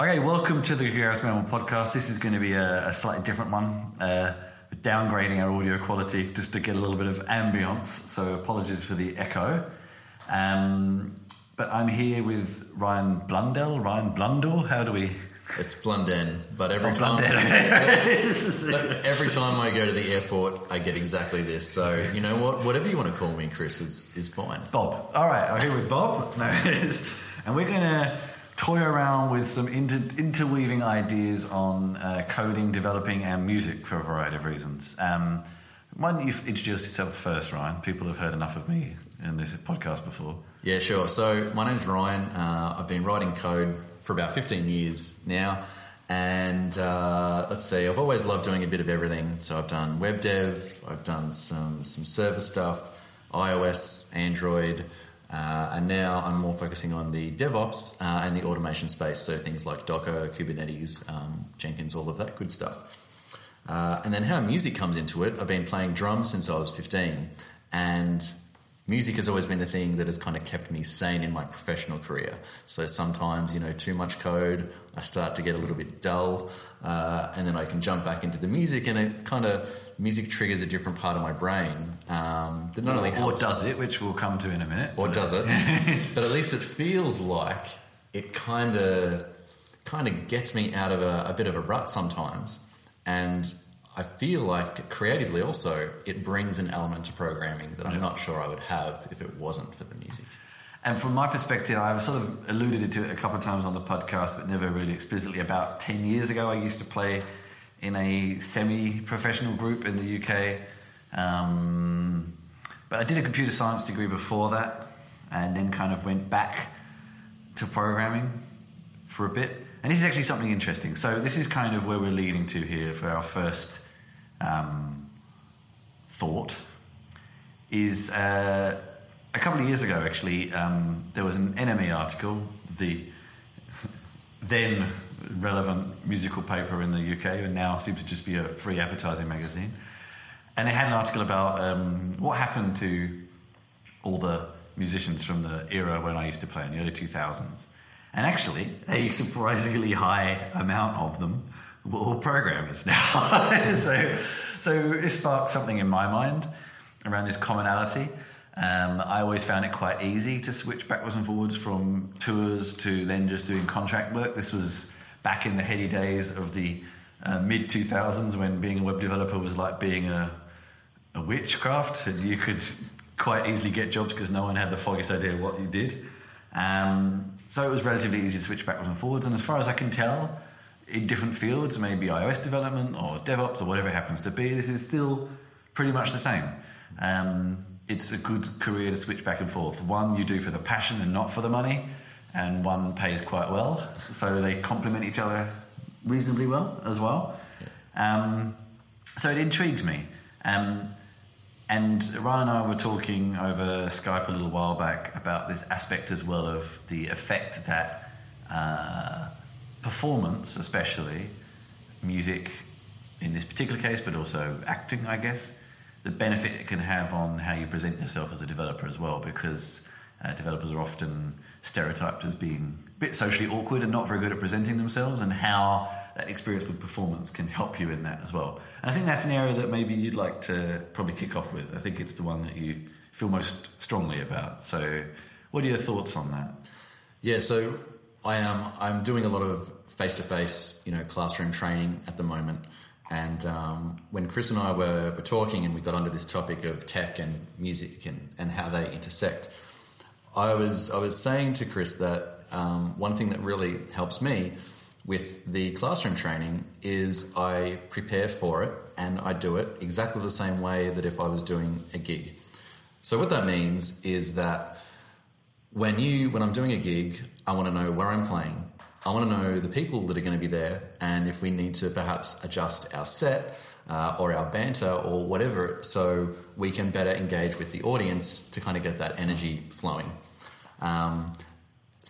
Okay, welcome to the Gareth Melbourne podcast. This is going to be a, a slightly different one. Uh, downgrading our audio quality just to get a little bit of ambience. So apologies for the echo. Um, but I'm here with Ryan Blundell. Ryan Blundell. How do we? It's Blunden, but every Oh, time but every time I go to the airport, I get exactly this. So you know what? Whatever you want to call me, Chris, is is fine. Bob. All right, I'm here with Bob. No, and we're going to toy around with some inter- interweaving ideas on uh, coding, developing, and music for a variety of reasons. Um, why don't you introduce yourself first, Ryan? People have heard enough of me in this podcast before. Yeah, sure. So my name's Ryan. Uh, I've been writing code for about 15 years now. And uh, let's see, I've always loved doing a bit of everything. So I've done web dev, I've done some, some server stuff, iOS, Android, uh, and now I'm more focusing on the DevOps uh, and the automation space. So things like Docker, Kubernetes, um, Jenkins, all of that good stuff. Uh, and then how music comes into it, I've been playing drums since I was 15. And music has always been the thing that has kind of kept me sane in my professional career. So sometimes, you know, too much code, I start to get a little bit dull, uh, and then I can jump back into the music, and it kind of music triggers a different part of my brain um, that not only or helps, does it, which we'll come to in a minute. or does it, but at least it feels like it kind of kind of gets me out of a, a bit of a rut sometimes, and I feel like creatively also it brings an element to programming that I'm not sure I would have if it wasn't for the music. And from my perspective, I've sort of alluded to it a couple of times on the podcast, but never really explicitly. About 10 years ago, I used to play in a semi professional group in the UK. Um, but I did a computer science degree before that and then kind of went back to programming for a bit. And this is actually something interesting. So, this is kind of where we're leading to here for our first um, thought is uh, a couple of years ago, actually, um, there was an NME article, the then relevant musical paper in the UK, and now seems to just be a free advertising magazine. And it had an article about um, what happened to all the musicians from the era when I used to play in the early 2000s. And actually, a surprisingly high amount of them were all programmers now. so, so it sparked something in my mind around this commonality. Um, I always found it quite easy to switch backwards and forwards from tours to then just doing contract work. This was back in the heady days of the uh, mid 2000s when being a web developer was like being a, a witchcraft. And you could quite easily get jobs because no one had the foggiest idea what you did. Um, so it was relatively easy to switch backwards and forwards. And as far as I can tell, in different fields, maybe iOS development or DevOps or whatever it happens to be, this is still pretty much the same. Um, it's a good career to switch back and forth. One you do for the passion and not for the money, and one pays quite well. So they complement each other reasonably well as well. Um, so it intrigued me. Um, and Ryan and I were talking over Skype a little while back about this aspect as well of the effect that uh, performance, especially music in this particular case, but also acting, I guess, the benefit it can have on how you present yourself as a developer as well, because uh, developers are often stereotyped as being a bit socially awkward and not very good at presenting themselves, and how experience with performance can help you in that as well. And I think that's an area that maybe you'd like to probably kick off with. I think it's the one that you feel most strongly about. So, what are your thoughts on that? Yeah, so I am. I'm doing a lot of face-to-face, you know, classroom training at the moment. And um, when Chris and I were, were talking, and we got onto this topic of tech and music and, and how they intersect, I was I was saying to Chris that um, one thing that really helps me with the classroom training is I prepare for it and I do it exactly the same way that if I was doing a gig. So what that means is that when you when I'm doing a gig, I want to know where I'm playing. I want to know the people that are going to be there, and if we need to perhaps adjust our set uh, or our banter or whatever, so we can better engage with the audience to kind of get that energy flowing. Um,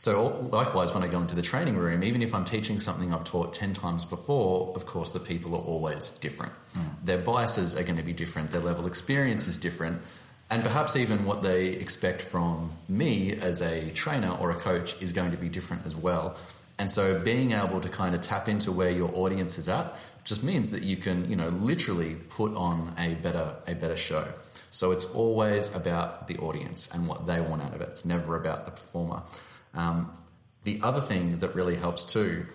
so likewise, when I go into the training room, even if I'm teaching something I've taught ten times before, of course the people are always different. Mm. Their biases are going to be different. Their level of experience is different. And perhaps even what they expect from me as a trainer or a coach is going to be different as well. And so being able to kind of tap into where your audience is at just means that you can, you know, literally put on a better a better show. So it's always about the audience and what they want out of it. It's never about the performer. Um, the other thing that really helps too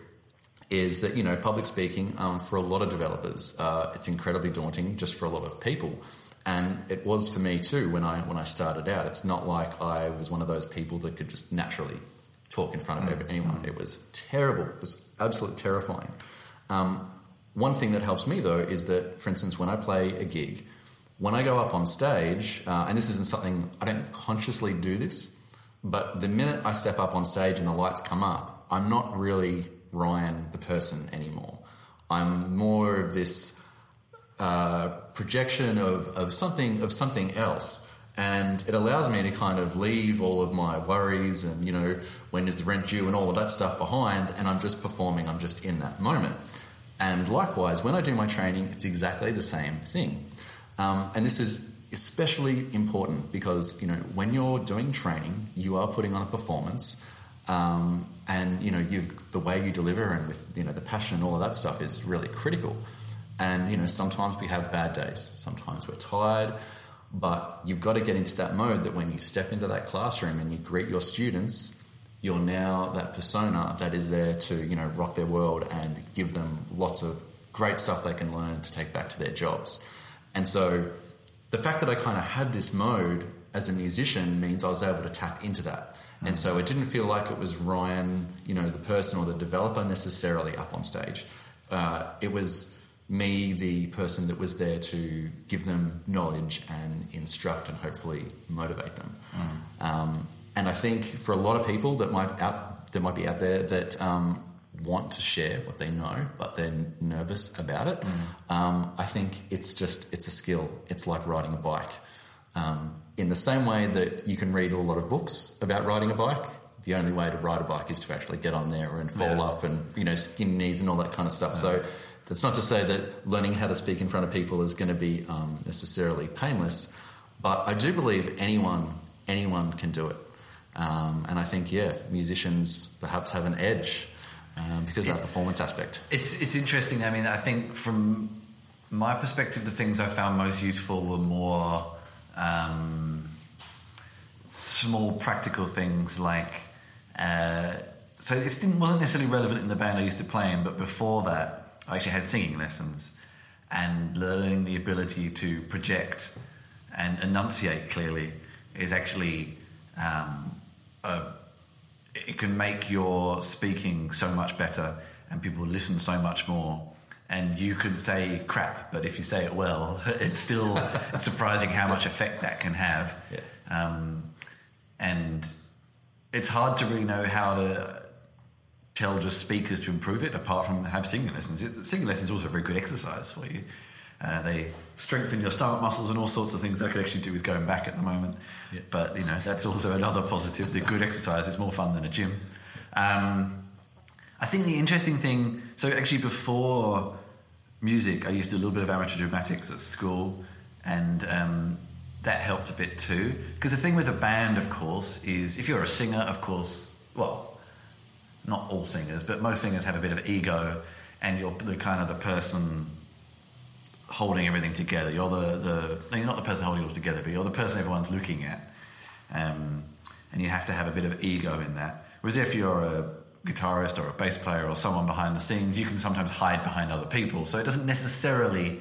is that you know public speaking um, for a lot of developers uh, it's incredibly daunting just for a lot of people. And it was for me too when I when I started out. It's not like I was one of those people that could just naturally talk in front of mm. anyone. It was terrible. It was absolutely terrifying. Um, one thing that helps me though is that for instance when I play a gig when I go up on stage, uh, and this isn't something I don't consciously do this, but the minute I step up on stage and the lights come up, I'm not really Ryan the person anymore. I'm more of this uh, projection of, of something of something else. And it allows me to kind of leave all of my worries and, you know, when is the rent due and all of that stuff behind, and I'm just performing, I'm just in that moment. And likewise, when I do my training, it's exactly the same thing. Um, and this is especially important because you know when you're doing training, you are putting on a performance, um, and you know you've the way you deliver and with you know the passion and all of that stuff is really critical. And you know sometimes we have bad days, sometimes we're tired, but you've got to get into that mode that when you step into that classroom and you greet your students, you're now that persona that is there to you know rock their world and give them lots of great stuff they can learn to take back to their jobs. And so the fact that I kind of had this mode as a musician means I was able to tap into that. Mm. And so it didn't feel like it was Ryan, you know, the person or the developer necessarily up on stage. Uh, it was me, the person that was there to give them knowledge and instruct and hopefully motivate them. Mm. Um, and I think for a lot of people that might out that might be out there that um, want to share what they know, but they're nervous about it. Mm. Um, I think it's just it's a skill. It's like riding a bike. Um, in the same way that you can read a lot of books about riding a bike, the only way to ride a bike is to actually get on there and fall yeah. off and you know skin knees and all that kind of stuff. Yeah. So that's not to say that learning how to speak in front of people is going to be um, necessarily painless, but I do believe anyone anyone can do it. Um, and I think yeah, musicians perhaps have an edge um, because of that performance aspect. It's it's interesting. I mean, I think from my perspective, the things I found most useful were more um, small, practical things like. Uh, so it wasn't necessarily relevant in the band I used to play in, but before that, I actually had singing lessons and learning the ability to project and enunciate clearly is actually um, a it can make your speaking so much better and people listen so much more. And you can say crap but if you say it well it's still surprising how much effect that can have. Yeah. um, and it's hard to really know how to tell just speakers to improve it apart from have singing lessons. Singing lessons is also a very good exercise for you uh, they strengthen your stomach muscles and all sorts of things I could actually do with going back at the moment. Yeah. But you know that's also another positive. The good exercise is more fun than a gym. Um, I think the interesting thing. So actually, before music, I used a little bit of amateur dramatics at school, and um, that helped a bit too. Because the thing with a band, of course, is if you're a singer, of course, well, not all singers, but most singers have a bit of ego, and you're the kind of the person holding everything together. You're the, the no, you're not the person holding it all together, but you're the person everyone's looking at, um, and you have to have a bit of ego in that. Whereas if you're a guitarist or a bass player or someone behind the scenes, you can sometimes hide behind other people. So it doesn't necessarily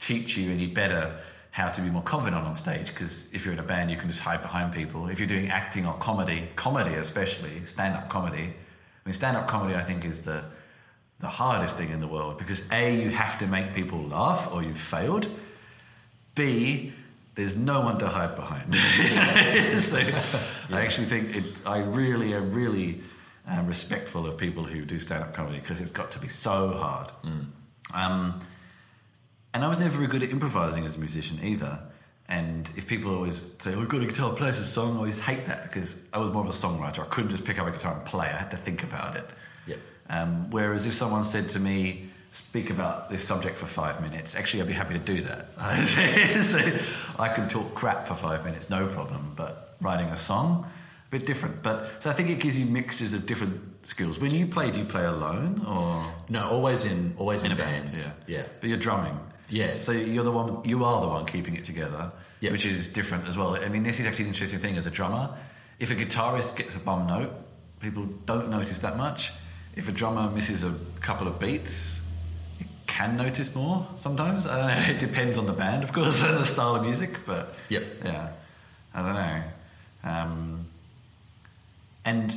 teach you any better how to be more confident on stage because if you're in a band, you can just hide behind people. If you're doing acting or comedy, comedy especially, stand up comedy, I mean, stand up comedy, I think, is the the hardest thing in the world because A, you have to make people laugh or you've failed. B, there's no one to hide behind. so yeah. I actually think it, I really am really um, respectful of people who do stand up comedy because it's got to be so hard. Mm. Um, and I was never very good at improvising as a musician either. And if people always say, "Oh, we've got a guitar, play us a song," I always hate that because I was more of a songwriter. I couldn't just pick up a guitar and play. I had to think about it. Um, whereas if someone said to me, speak about this subject for five minutes, actually, I'd be happy to do that. so I can talk crap for five minutes, no problem. But writing a song, a bit different. But so I think it gives you mixtures of different skills. When you play, do you play alone or No, always in always in, a band? Yeah, yeah. But you're drumming. Yeah. So you're the one. You are the one keeping it together. Yeah. Which is different as well. I mean, this is actually an interesting thing as a drummer. If a guitarist gets a bum note, people don't notice that much. If a drummer misses a couple of beats, you can notice more sometimes. I don't know. It depends on the band, of course, and the style of music. But Yep. yeah, I don't know. Um, and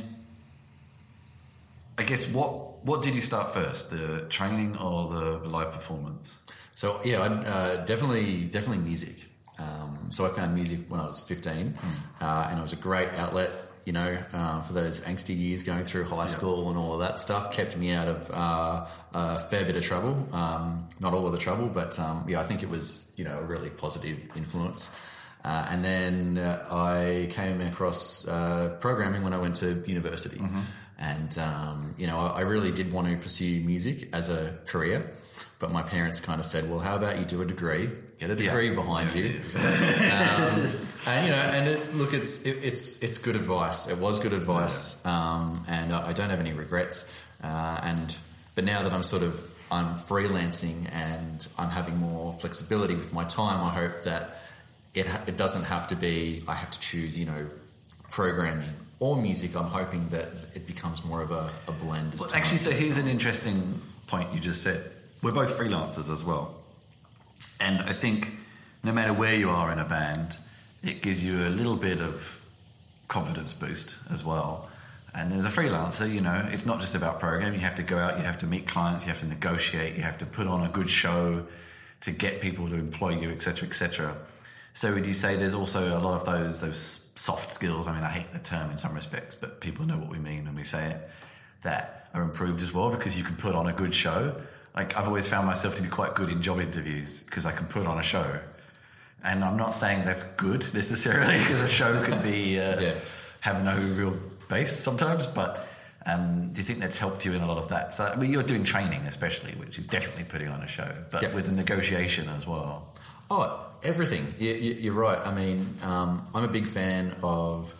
I guess what what did you start first, the training or the live performance? So yeah, I'd, uh, definitely definitely music. Um, so I found music when I was 15, uh, and it was a great outlet. You know, uh, for those angsty years going through high school and all of that stuff, kept me out of uh, a fair bit of trouble. Um, not all of the trouble, but um, yeah, I think it was you know a really positive influence. Uh, and then uh, I came across uh, programming when I went to university. And, um, you know, I, I really did want to pursue music as a career, but my parents kind of said, well, how about you do a degree, get a degree Yeah. behind Yeah, you. um, and, you know, and it, look, it's, it, it's, it's good advice. It was good advice. Um, and I I don't have any regrets. Uh, and, but now that I'm sort of, I'm freelancing and I'm having more flexibility with my time, I hope that it, it doesn't have to be I have to choose you know programming or music. I'm hoping that it becomes more of a, a blend. as Well, actually, so here's an interesting point you just said. We're both freelancers as well. And I think no matter where you are in a band, it gives you a little bit of confidence boost as well. And as a freelancer, you know, it's not just about programming. You have to go out, you have to meet clients, you have to negotiate, you have to put on a good show to get people to employ you, etc., etc. So would you say there's also a lot of those those soft skills? I mean, I hate the term in some respects, but people know what we mean when we say it. That are improved as well because you can put on a good show. Like I've always found myself to be quite good in job interviews because I can put on a show. And I'm not saying that's good necessarily because a show could be uh, Yeah. have no real base sometimes. But um, do you think that's helped you in a lot of that? So I mean, you're doing training especially, which is definitely putting on a show, but with the negotiation as well. Oh, everything. You, you're right. I mean, um, I'm a big fan of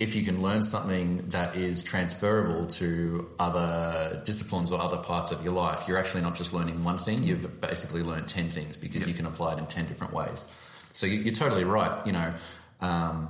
if you can learn something that is transferable to other disciplines or other parts of your life. You're actually not just learning one thing. You've basically learned ten things because Yep. you can apply it in ten different ways. So you, you're totally right. You know. Um,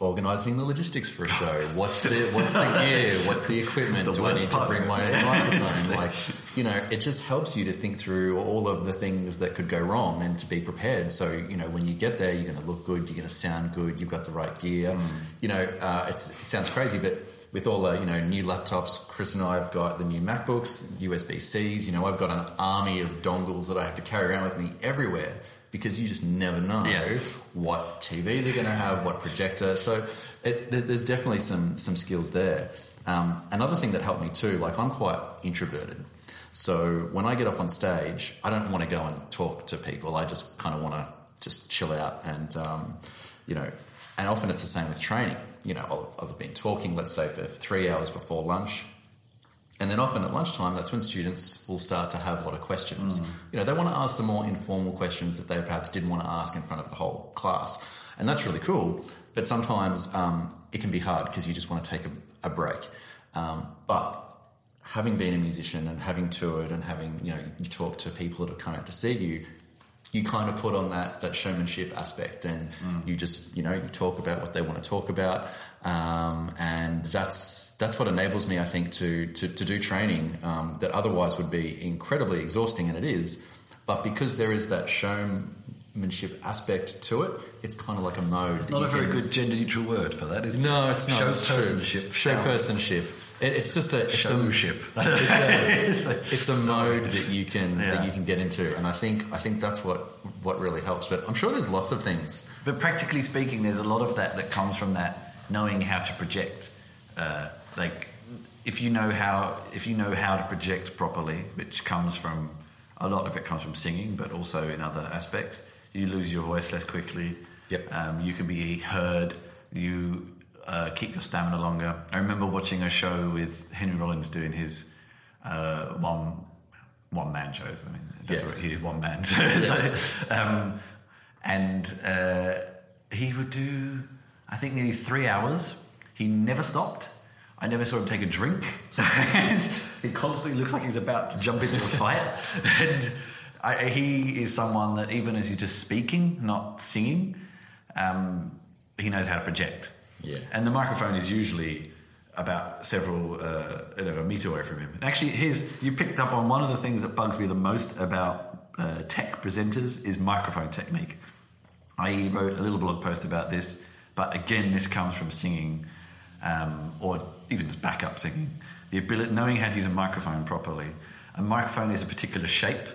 Organising the logistics for a show. What's the what's the gear? What's the equipment? The Do I need to bring my own microphone? Like, you know, it just helps you to think through all of the things that could go wrong and to be prepared. So, you know, when you get there, you're going to look good, you're going to sound good, you've got the right gear. You know, uh, it's, it sounds crazy, but with all the, you know, new laptops, Chris and I have got the new MacBooks, USB Cs. You know, I've got an army of dongles that I have to carry around with me everywhere because you just never know Yeah. what TV they're going to have, what projector. So it, there's definitely some some skills there. Um, another thing that helped me too, like I'm quite introverted. So when I get off on stage, I don't want to go and talk to people. I just kind of want to just chill out and, um, you know, and often it's the same with training. You know, I've, I've been talking, let's say, for three hours before lunch. And then often at lunchtime, that's when students will start to have a lot of questions. You know, they want to ask the more informal questions that they perhaps didn't want to ask in front of the whole class. And that's really cool. But sometimes um, it can be hard because you just want to take a, a break. Um, but having been a musician and having toured and having, you know, you talk to people that have come out to see you, you kind of put on that, that showmanship aspect and you just, you know, you talk about what they want to talk about. Um, and that's, that's what enables me, I think, to, to, to do training, um, that otherwise would be incredibly exhausting and it is. But because there is that showmanship aspect to it, it's kind of like a mode. that Not a very can- good gender neutral word for that, is it? No, it's not. Show it's true. personship. Show. It, it's just a, it's a, it's a, it's a mode that you can Yeah. that you can get into, and I think I think that's what what really helps. But I'm sure there's lots of things. But practically speaking, there's a lot of that that comes from that knowing how to project. Uh, like, if you know how if you know how to project properly, which comes from a lot of it comes from singing, but also in other aspects, you lose your voice less quickly. Yep. Um, you can be heard. You uh, keep your stamina longer. I remember watching a show with Henry Rollins doing his uh, one one man shows. I mean, that's Yeah. what he is one man. so, um, and uh, he would do, I think, nearly three hours. He never stopped. I never saw him take a drink. he constantly looks like he's about to jump into a fight. and I, he is someone that even as he's just speaking, not singing, um, he knows how to project. Yeah. And the microphone is usually about several uh, you know, a meter away from him. And actually, his you picked up on one of the things that bugs me the most about uh, tech presenters is microphone technique. I wrote a little blog post about this, but again, this comes from singing um, or even just backup singing. The ability, knowing how to use a microphone properly. A microphone is a particular shape.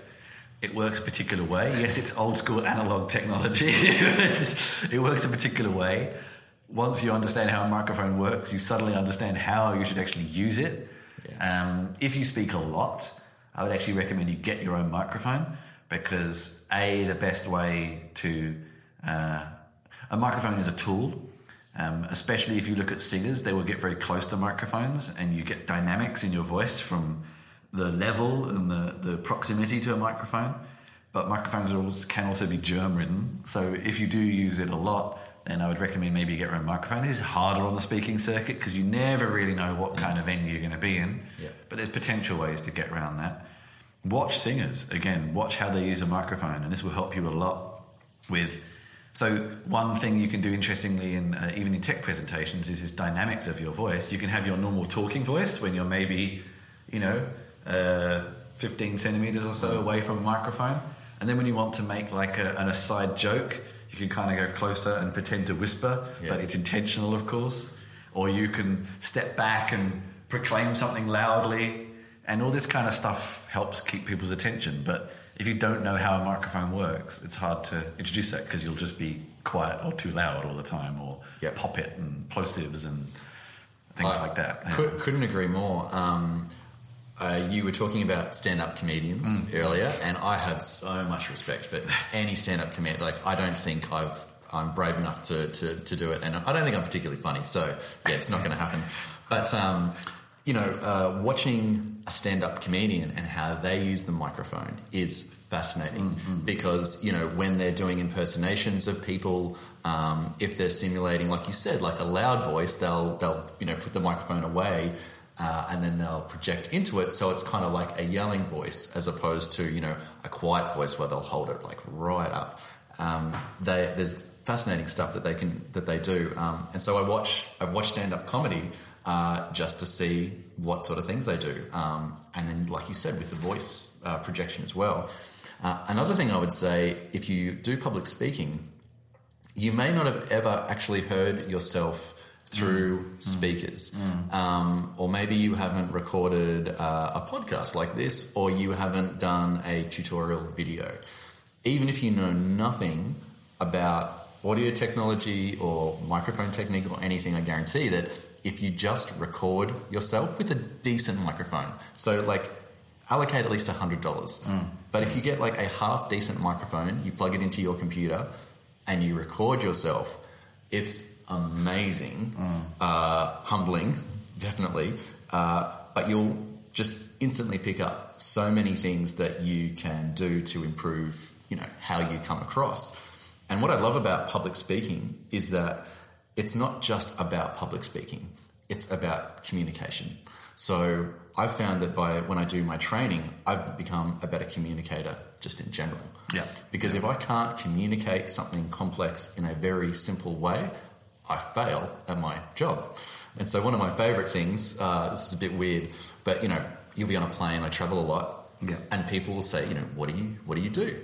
It works a particular way. Yes, it's old school analog technology. it works a particular way. Once you understand how a microphone works, you suddenly understand how you should actually use it. Yeah. Um, if you speak a lot, I would actually recommend you get your own microphone because a the best way to uh, a microphone is a tool. Um, especially if you look at singers, they will get very close to microphones, and you get dynamics in your voice from the level and the, the proximity to a microphone. But microphones also, can also be germ ridden, so if you do use it a lot, then I would recommend maybe you get your own microphone. This is harder on the speaking circuit because you never really know what kind of venue you're going to be in. Yeah. But there's potential ways to get around that. Watch singers again. Watch how they use a microphone, and this will help you a lot with. So one thing you can do interestingly, in uh, even in tech presentations, is this dynamics of your voice. You can have your normal talking voice when you're maybe, you know, uh, 15 centimeters or so away from a microphone, and then when you want to make like a, an aside joke, you can kind of go closer and pretend to whisper, Yeah. but it's intentional, of course. Or you can step back and proclaim something loudly, and all this kind of stuff helps keep people's attention. But if you don't know how a microphone works, it's hard to introduce that because you'll just be quiet or too loud all the time, or Yeah. pop it and plosives and things I like that. Yeah. Could, couldn't agree more. Um, uh, you were talking about stand-up comedians Mm. earlier, and I have so much respect for any stand-up comedian. Like, I don't think I've I'm brave enough to, to, to do it, and I don't think I'm particularly funny. So, yeah, it's not going to happen. But um, you know, uh, watching a stand-up comedian and how they use the microphone is fascinating because you know when they're doing impersonations of people, um, if they're simulating, like you said, like a loud voice, they'll they'll you know put the microphone away. Uh, and then they'll project into it, so it's kind of like a yelling voice as opposed to you know a quiet voice where they'll hold it like right up. Um, they, there's fascinating stuff that they can that they do, um, and so I watch I've watched stand up comedy uh, just to see what sort of things they do, um, and then like you said with the voice uh, projection as well. Uh, another thing I would say, if you do public speaking, you may not have ever actually heard yourself through speakers, Um, or maybe you haven't recorded uh, a podcast like this, or you haven't done a tutorial video. Even if you know nothing about audio technology or microphone technique or anything, I guarantee that if you just record yourself with a decent microphone, so like allocate at least $100. But if you get like a half decent microphone, you plug it into your computer and you record yourself, it's amazing, uh, humbling, definitely. Uh, but you'll just instantly pick up so many things that you can do to improve, you know, how you come across. And what I love about public speaking is that it's not just about public speaking; it's about communication. So I've found that by when I do my training, I've become a better communicator just in general. Yeah. Because if I can't communicate something complex in a very simple way, I fail at my job. And so one of my favorite things, uh, this is a bit weird, but you know, you'll be on a plane. I travel a lot, Yeah. and people will say, you know, what do you what do you do?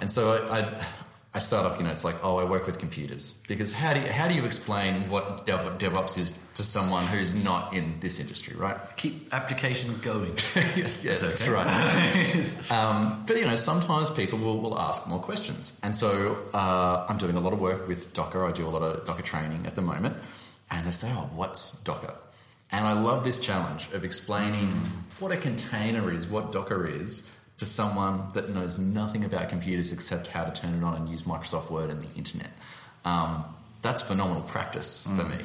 And so I, I I start off, you know, it's like, oh, I work with computers because how do you, how do you explain what Dev, DevOps is to someone who's not in this industry, right? Keep applications going. yeah, that's right. um, but you know, sometimes people will, will ask more questions, and so uh, I'm doing a lot of work with Docker. I do a lot of Docker training at the moment, and they say, "Oh, what's Docker?" And I love this challenge of explaining what a container is, what Docker is, to someone that knows nothing about computers except how to turn it on and use Microsoft Word and the internet. Um, that's phenomenal practice for me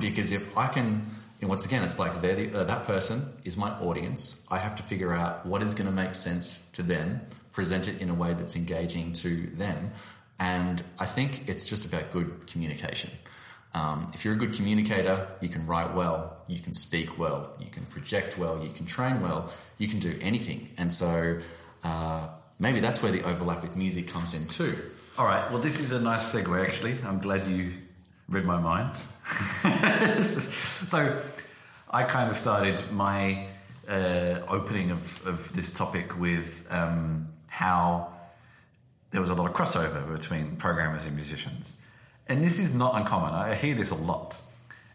because if I can, and once again, it's like they're the, uh, that person is my audience. I have to figure out what is going to make sense to them, present it in a way that's engaging to them, and I think it's just about good communication. Um, if you're a good communicator, you can write well, you can speak well, you can project well, you can train well, you can do anything. And so uh, maybe that's where the overlap with music comes in too. All right. Well, this is a nice segue, actually. I'm glad you read my mind. so, I kind of started my uh, opening of, of this topic with um, how there was a lot of crossover between programmers and musicians. And this is not uncommon. I hear this a lot.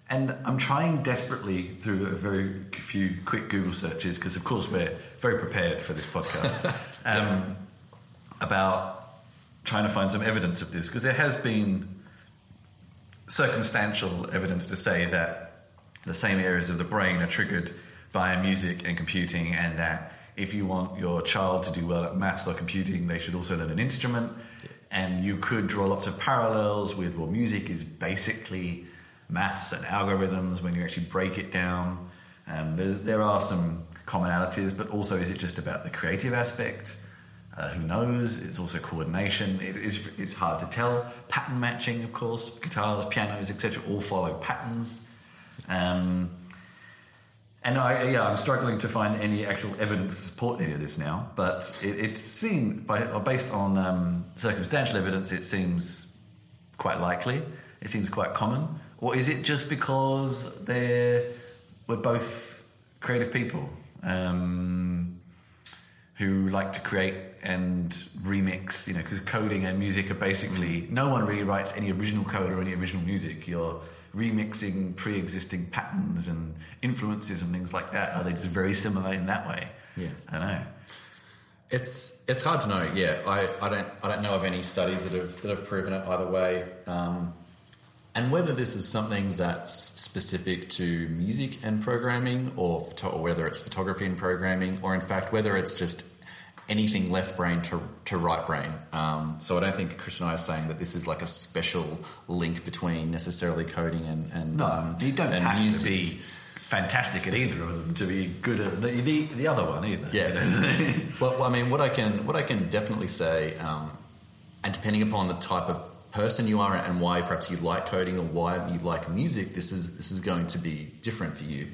And I'm trying desperately through a very few quick Google searches, because of course we're very prepared for this podcast, um, about trying to find some evidence of this, because there has been circumstantial evidence to say that the same areas of the brain are triggered by music and computing, and that if you want your child to do well at maths or computing, they should also learn an instrument. And you could draw lots of parallels with well, music is basically maths and algorithms when you actually break it down. Um, there are some commonalities, but also is it just about the creative aspect? Uh, who knows? It's also coordination. It is, it's hard to tell. Pattern matching, of course, guitars, pianos, etc., all follow patterns. Um, and I, yeah, I'm struggling to find any actual evidence to support any of this now. But it, it seems, based on um, circumstantial evidence, it seems quite likely. It seems quite common. Or is it just because they're we're both creative people um, who like to create and remix? You know, because coding and music are basically no one really writes any original code or any original music. You're remixing pre-existing patterns and influences and things like that? Are they just very similar in that way? Yeah, I don't know. It's it's hard to know. Yeah, I, I don't I don't know of any studies that have that have proven it either way. Um, and whether this is something that's specific to music and programming, or, photo- or whether it's photography and programming, or in fact whether it's just anything left brain to, to right brain. Um, so I don't think Chris and I are saying that this is like a special link between necessarily coding and, and no, um, you don't and have music. to be fantastic at either of them to be good at the, the, the other one either. Yeah. well, I mean, what I can what I can definitely say, um, and depending upon the type of person you are and why perhaps you like coding or why you like music, this is this is going to be different for you.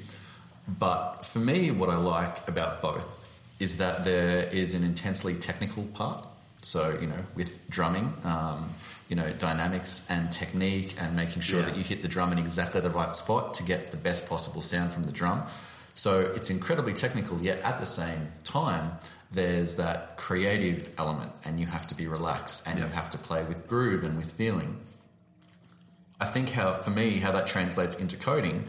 But for me, what I like about both is that there is an intensely technical part. So, you know, with drumming, um, you know, dynamics and technique and making sure Yeah. that you hit the drum in exactly the right spot to get the best possible sound from the drum. So it's incredibly technical, yet at the same time, there's that creative element and you have to be relaxed and Yeah. you have to play with groove and with feeling. I think how, for me, how that translates into coding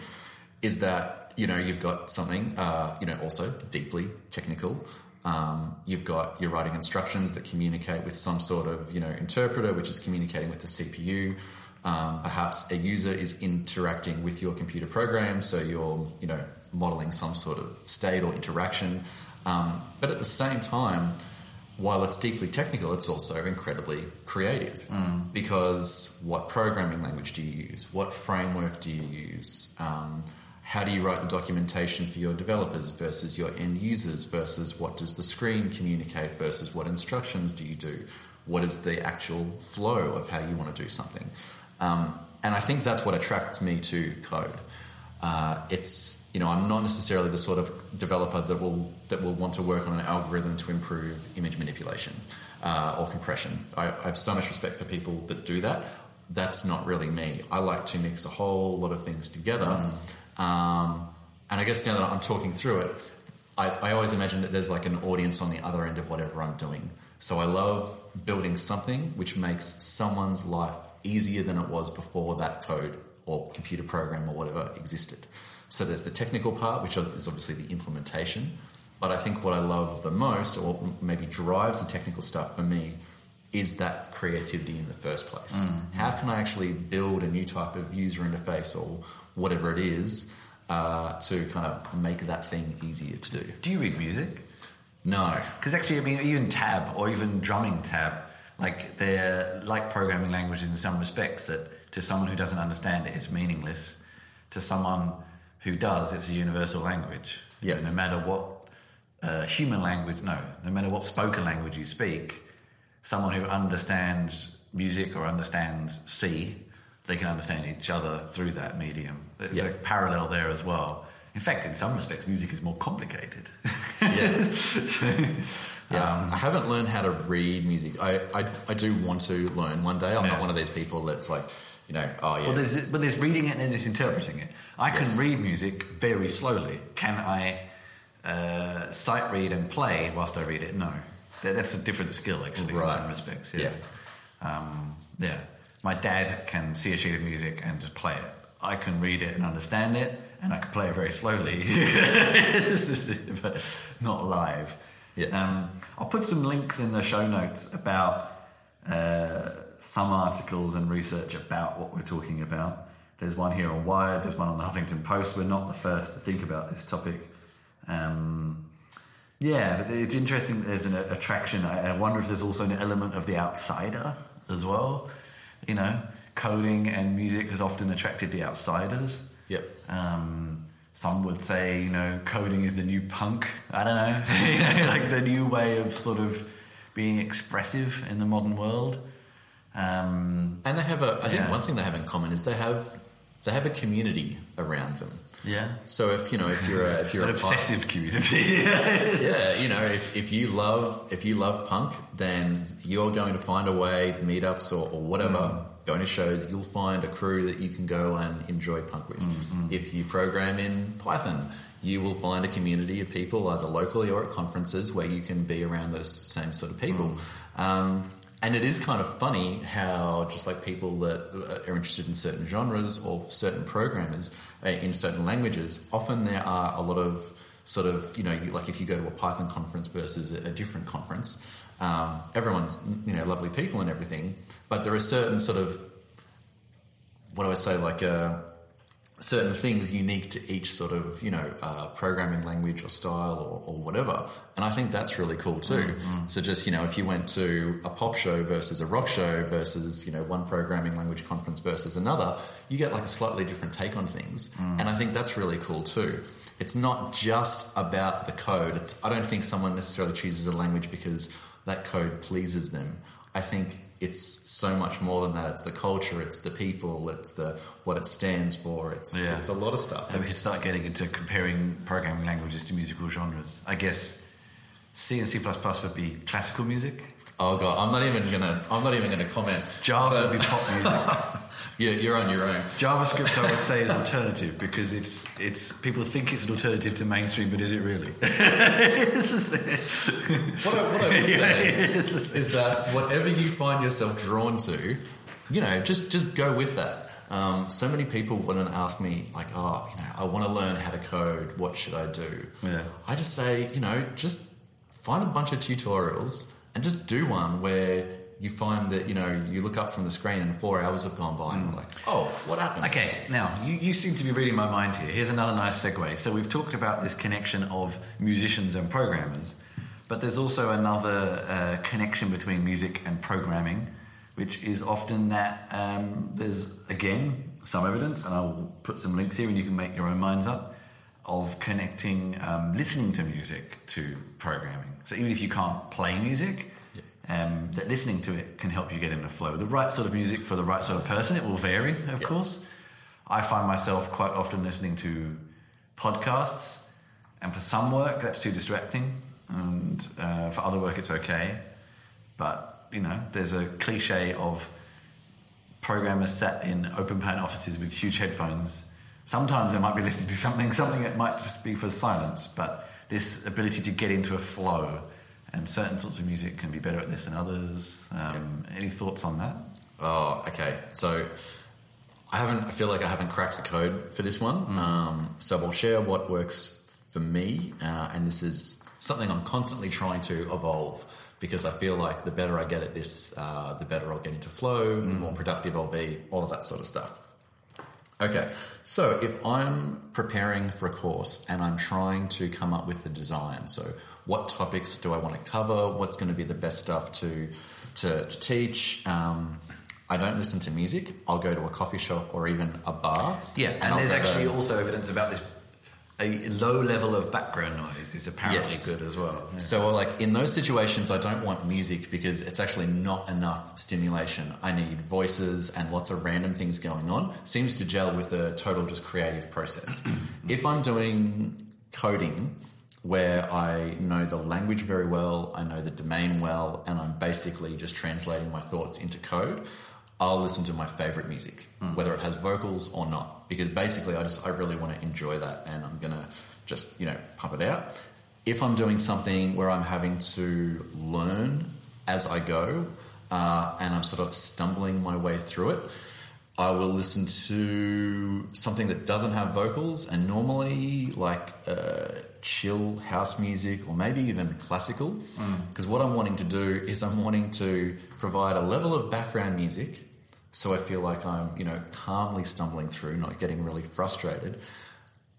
is that, you know, you've got something, uh, you know, also deeply technical. Um, you've got, you're writing instructions that communicate with some sort of, you know, interpreter, which is communicating with the CPU. Um, perhaps a user is interacting with your computer program, so you're, you know, modeling some sort of state or interaction. Um, but at the same time, while it's deeply technical, it's also incredibly creative. Because what programming language do you use? What framework do you use? Um, how do you write the documentation for your developers versus your end users versus what does the screen communicate versus what instructions do you do? What is the actual flow of how you want to do something? Um, and I think that's what attracts me to code. Uh, it's you know I'm not necessarily the sort of developer that will that will want to work on an algorithm to improve image manipulation uh, or compression. I, I have so much respect for people that do that. That's not really me. I like to mix a whole lot of things together. Um, and I guess now that I'm talking through it, I, I always imagine that there's like an audience on the other end of whatever I'm doing. So I love building something which makes someone's life easier than it was before that code or computer program or whatever existed. So there's the technical part, which is obviously the implementation. But I think what I love the most, or maybe drives the technical stuff for me, is that creativity in the first place. How can I actually build a new type of user interface or whatever it is uh, to kind of make that thing easier to do? Do you read music? No. Because actually, I mean, even tab or even drumming tab, like they're like programming languages in some respects. That to someone who doesn't understand it, it's meaningless. To someone who does, it's a universal language. Yeah. No matter what uh, human language, no, no matter what spoken language you speak, someone who understands music or understands C they can understand each other through that medium. There's Yeah. a parallel there as well. In fact, in some respects, music is more complicated. Yes. So, Yeah, um, I haven't learned how to read music. I, I, I do want to learn one day. I'm Yeah. not one of these people that's like, you know, oh yeah, Well, there's, but there's reading it and then there's interpreting it. I can Yes. read music very slowly. Can I uh, sight read and play whilst I read it? No. That, that's a different skill, actually, Right. in some respects. Yeah. Um, yeah. My dad can see a sheet of music and just play it. I can read it and understand it, and I can play it very slowly, but not live. Yeah. Um, I'll put some links in the show notes about uh, some articles and research about what we're talking about. There's one here on Wired, there's one on the Huffington Post. We're not the first to think about this topic. Um, yeah, but it's interesting that there's an attraction. I, I wonder if there's also an element of the outsider as well. You know, coding and music has often attracted the outsiders. Yep. Um, some would say, you know, coding is the new punk. I don't know, You know, like the new way of sort of being expressive in the modern world. Um, And they have a. I think Yeah. one thing they have in common is they have they have a community around them. yeah, So if you know if you're a, if you're an obsessive community. yeah, you know, if, if you love if you love punk, then you're going to find a way, meetups or, or whatever, mm. going to shows, you'll find a crew that you can go and enjoy punk with. Mm, mm. If you program in Python, you will find a community of people either locally or at conferences where you can be around those same sort of people. Um, and it is kind of funny how just like people that are interested in certain genres or certain programmers uh, in certain languages, often there are a lot of sort of you know like if you go to a Python conference versus a, different conference, um, everyone's you know lovely people and everything, but there are certain sort of what do I say like uh, certain things unique to each sort of you know uh, programming language or style or, or whatever, and I think that's really cool too. Mm, mm. So just you know if you went to a pop show versus a rock show versus you know one programming language conference versus another, you get like a slightly different take on things, mm. and I think that's really cool too. It's not just about the code. It's, I don't think someone necessarily chooses a language because that code pleases them. I think it's so much more than that. It's the culture, it's the people, it's the what it stands for. It's Yeah. it's a lot of stuff. And we It's- start getting into comparing programming languages to musical genres. I guess C and C would be classical music. oh god, I'm not even gonna I'm not even gonna comment. Java But- would be pop music. Yeah, you're on your own. JavaScript, I would say, is alternative because it's it's people think it's an alternative to mainstream, but is it really? What I, what I would say is that whatever you find yourself drawn to, you know, just just go with that. Um, so many people want to ask me, like, oh, you know, I want to learn how to code. What should I do? Yeah. I just say, you know, just find a bunch of tutorials and just do one where you find that you know you look up from the screen and four hours have gone by and you're like, oh, what happened? Okay, now you, you seem to be reading my mind here. Here's another nice segue. So we've talked about this connection of musicians and programmers, but there's also another uh, connection between music and programming, which is often that um, there's again some evidence, and I'll put some links here, and you can make your own minds up of connecting um, listening to music to programming. So even if you can't play music. Um, that listening to it can help you get in the flow. The right sort of music for the right sort of person. It will vary, of course. I find myself quite often listening to podcasts, and for some work that's too distracting, and uh, for other work it's okay. But you know, there's a cliche of programmers sat in open plan offices with huge headphones. Sometimes they might be listening to something, something that might just be for silence, but this ability to get into a flow, and certain sorts of music can be better at this than others. Um, Any thoughts on that? Oh, okay. So I haven't. I feel like I haven't cracked the code for this one. Um, so I'll share what works for me, uh, and this is something I'm constantly trying to evolve because I feel like the better I get at this, uh, the better I'll get into flow, the more productive I'll be, all of that sort of stuff. Okay, so if I'm preparing for a course and I'm trying to come up with the design, so what topics do I want to cover? What's going to be the best stuff to to, to teach? Um, I don't listen to music. I'll go to a coffee shop or even a bar. Yeah, and, I'll there's grab a- actually also evidence about this a low level of background noise is apparently Yes. good as well. Yeah. So, like in those situations, I don't want music because it's actually not enough stimulation. I need voices and lots of random things going on. Seems to gel with the total just creative process. if I'm doing coding where I know the language very well, I know the domain well, and I'm basically just translating my thoughts into code, I'll listen to my favorite music, whether it has vocals or not, because basically I just I really want to enjoy that, and I'm gonna just you know pump it out. If I'm doing something where I'm having to learn as I go, uh, and I'm sort of stumbling my way through it, I will listen to something that doesn't have vocals, and normally like uh, chill house music or maybe even classical. Mm. Because what I'm wanting to do is I'm wanting to provide a level of background music, so I feel like I'm you know calmly stumbling through, not getting really frustrated.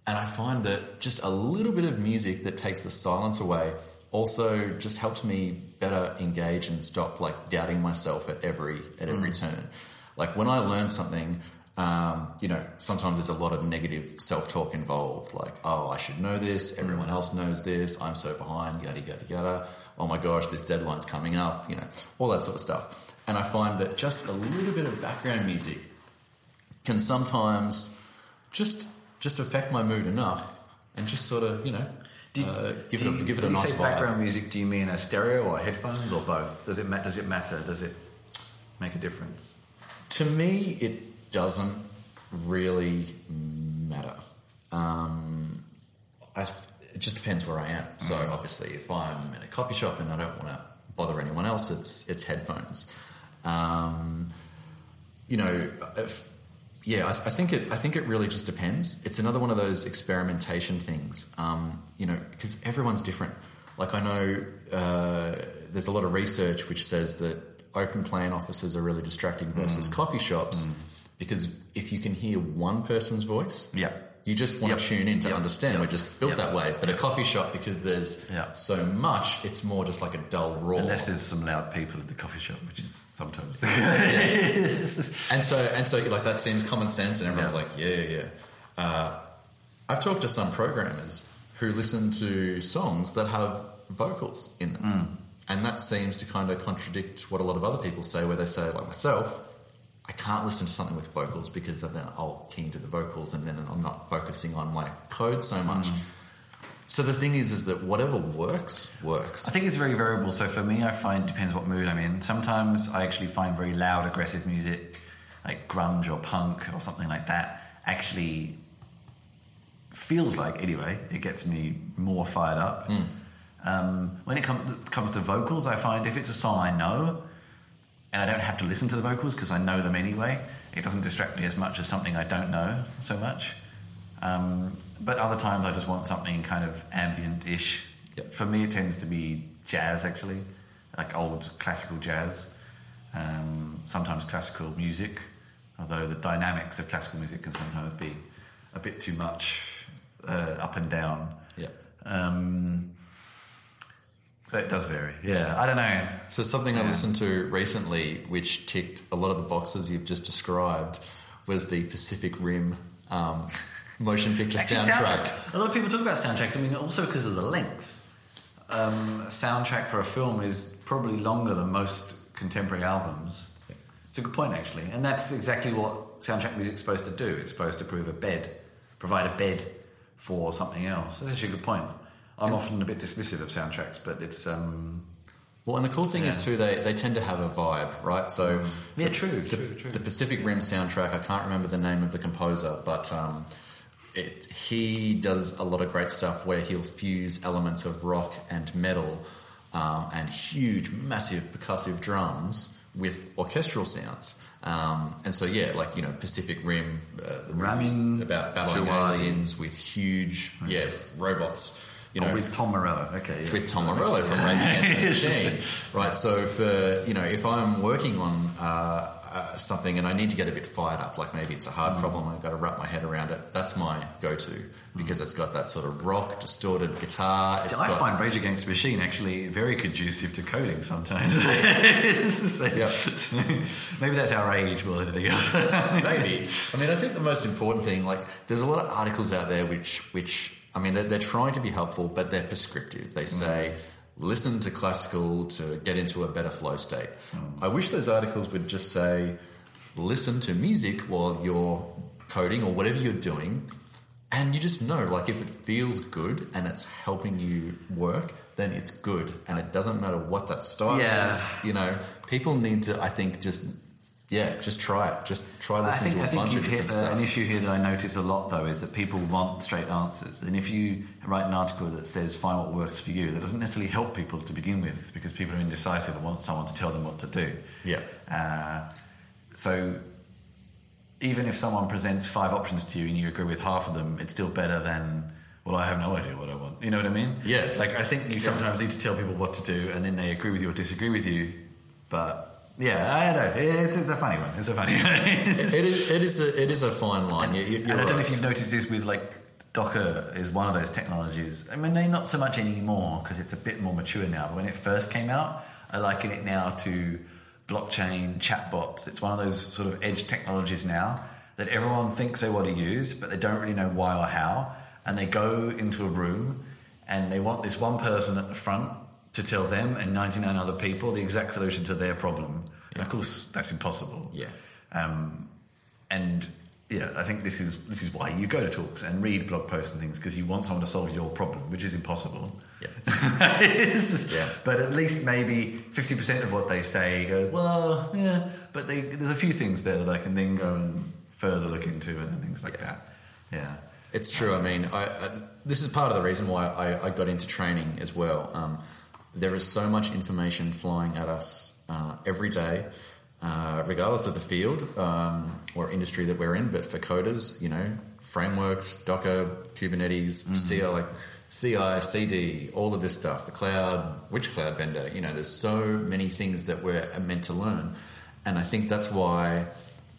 And I find that just a little bit of music that takes the silence away also just helps me better engage and stop like doubting myself at every at every mm. turn. Like when I learn something, um, you know, sometimes there's a lot of negative self talk involved. Like, oh, I should know this. Everyone else knows this. I'm so behind. Yada yada yada. Oh my gosh, this deadline's coming up. You know, all that sort of stuff. And I find that just a little bit of background music can sometimes just just affect my mood enough and just sort of you know you- uh, give it a, give it a nice say vibe. background music, do you mean a stereo or headphones or both? Does it ma- does it matter? Does it make a difference? To me, it doesn't really matter. Um, I th- it just depends where I am. So obviously, if I'm in a coffee shop and I don't want to bother anyone else, it's it's headphones. Um, you know, if, yeah, I, I think it. I think it really just depends. It's another one of those experimentation things. Um, you know, because everyone's different. Like I know uh, there's a lot of research which says that open plan offices are really distracting versus coffee shops because if you can hear one person's voice, Yeah. you just want Yep. to tune in to Yep. understand. Yep. We're just built that way. But a coffee shop because there's so much, it's more just like a dull roar. Unless there's some loud people at the coffee shop, which is sometimes. And so, and so, like that seems common sense, and everyone's like, yeah, yeah. Uh, I've talked to some programmers who listen to songs that have vocals in them, Hmm. and that seems to kind of contradict what a lot of other people say, where they say, like myself, I can't listen to something with vocals because then I'll key into the vocals, and then I'm not focusing on my code so much. Hmm. So the thing is, is that whatever works works. I think it's very variable. So for me, I find it depends what mood I'm in. Sometimes I actually find very loud, aggressive music, like grunge or punk or something like that, actually feels like, anyway, it gets me more fired up. Um, when it com- comes to vocals, I find if it's a song I know and I don't have to listen to the vocals because I know them anyway, it doesn't distract me as much as something I don't know so much. Um, but other times I just want something kind of ambient-ish. Yep. For me, it tends to be jazz, actually, like old classical jazz. Um, sometimes classical music, although the dynamics of classical music can sometimes be a bit too much uh, up and down. yeah. Um, so it does vary. Yeah, I don't know. So something I listened to recently, which ticked a lot of the boxes you've just described, was the Pacific Rim um, motion picture Actually, soundtrack. A lot of people talk about soundtracks. I mean, also because of the length. Um, soundtrack for a film is probably longer than most contemporary albums. It's a good point, actually, and that's exactly what soundtrack music's supposed to do. It's supposed to prove a bed, provide a bed for something else. That's actually a good point. I'm often a bit dismissive of soundtracks, but it's um, Well, and the cool thing is too, they, they tend to have a vibe, right? So yeah, true, the, true, true. the Pacific Rim soundtrack, I can't remember the name of the composer, but um, it, he does a lot of great stuff where he'll fuse elements of rock and metal um, and huge, massive percussive drums with orchestral sounds. Um, and so, yeah, like, you know, Pacific Rim, uh, Ramin about battling aliens with huge, yeah, robots. You know, Oh, with Tom Morello. Okay, yeah. with Tom Morello from Rage Against the Machine, right? So for you know, if I'm working on uh, uh, something and I need to get a bit fired up, like maybe it's a hard problem, I've got to wrap my head around it. That's my go-to because it's got that sort of rock, distorted guitar. It's I got find Rage Against the Machine actually very conducive to coding sometimes. So, Yep. Maybe that's our age more than anything else. maybe. I mean, I think the most important thing, like, there's a lot of articles out there which which I mean, they're, they're trying to be helpful, but they're prescriptive. They mm. say, listen to classical to get into a better flow state. Mm. I wish those articles would just say, listen to music while you're coding or whatever you're doing. And you just know, like, if it feels good and it's helping you work, then it's good. And it doesn't matter what that style Yeah. is. You know, people need to, I think, just, yeah, just try it. Just try listening think, to a bunch of different the, stuff. an issue here that I notice a lot though is that people want straight answers, and if you write an article that says find what works for you, that doesn't necessarily help people to begin with because people are indecisive and want someone to tell them what to do. Yeah. Uh, so even if someone presents five options to you and you agree with half of them, it's still better than well, I have no idea what I want. You know what I mean? Yeah. Like I think you sometimes need to tell people what to do, and then they agree with you or disagree with you. But yeah, I know. It's, it's a funny one. It's a funny. one. It is, it is a, it is a fine line. You, you, and you're I don't know if you've noticed this with like Docker is one of those technologies. I mean, they're not so much anymore because it's a bit more mature now. But when it first came out, I liken it now to blockchain chatbots. It's one of those sort of edge technologies now that everyone thinks they want to use, but they don't really know why or how. And they go into a room and they want this one person at the front to tell them and 99 other people the exact solution to their problem. And of course, that's impossible. Yeah. Um, and yeah, I think this is this is why you go to talks and read blog posts and things because you want someone to solve your problem, which is impossible. Yeah. Is. Yeah. But at least maybe fifty percent of what they say goes well, yeah. But they, there's a few things there that I can then go and further look into and things like Yeah. that. Yeah. It's true. I mean, I, I, this is part of the reason why I, I got into training as well. Um, there is so much information flying at us uh, every day, uh, regardless of the field um, or industry that we're in. But for coders, you know, frameworks, Docker, Kubernetes, CI, like CI, CD, all of this stuff, the cloud, which cloud vendor, you know, there's so many things that we're meant to learn. And I think that's why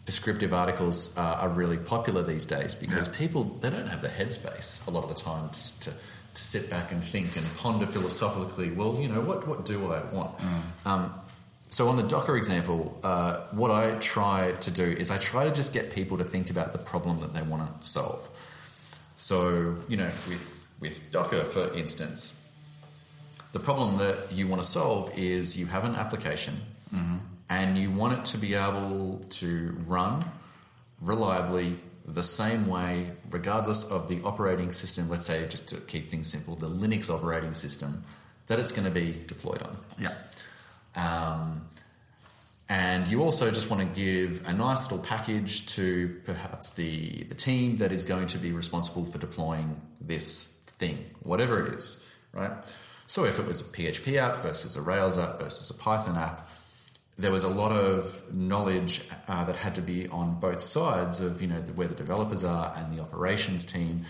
prescriptive articles are, are really popular these days because Yeah. people they don't have the headspace a lot of the time to, to, to sit back and think and ponder philosophically. Well, you know, what what do I want? Um, so on the Docker example, uh, what I try to do is I try to just get people to think about the problem that they want to solve. So you know, with with Docker, for instance, the problem that you want to solve is you have an application and you want it to be able to run reliably the same way, regardless of the operating system. Let's say, just to keep things simple, the Linux operating system that it's going to be deployed on. Yeah. Um, and you also just want to give a nice little package to perhaps the, the team that is going to be responsible for deploying this thing, whatever it is, right? So if it was a PHP app versus a Rails app versus a Python app, there was a lot of knowledge uh, that had to be on both sides of you know where the developers are and the operations team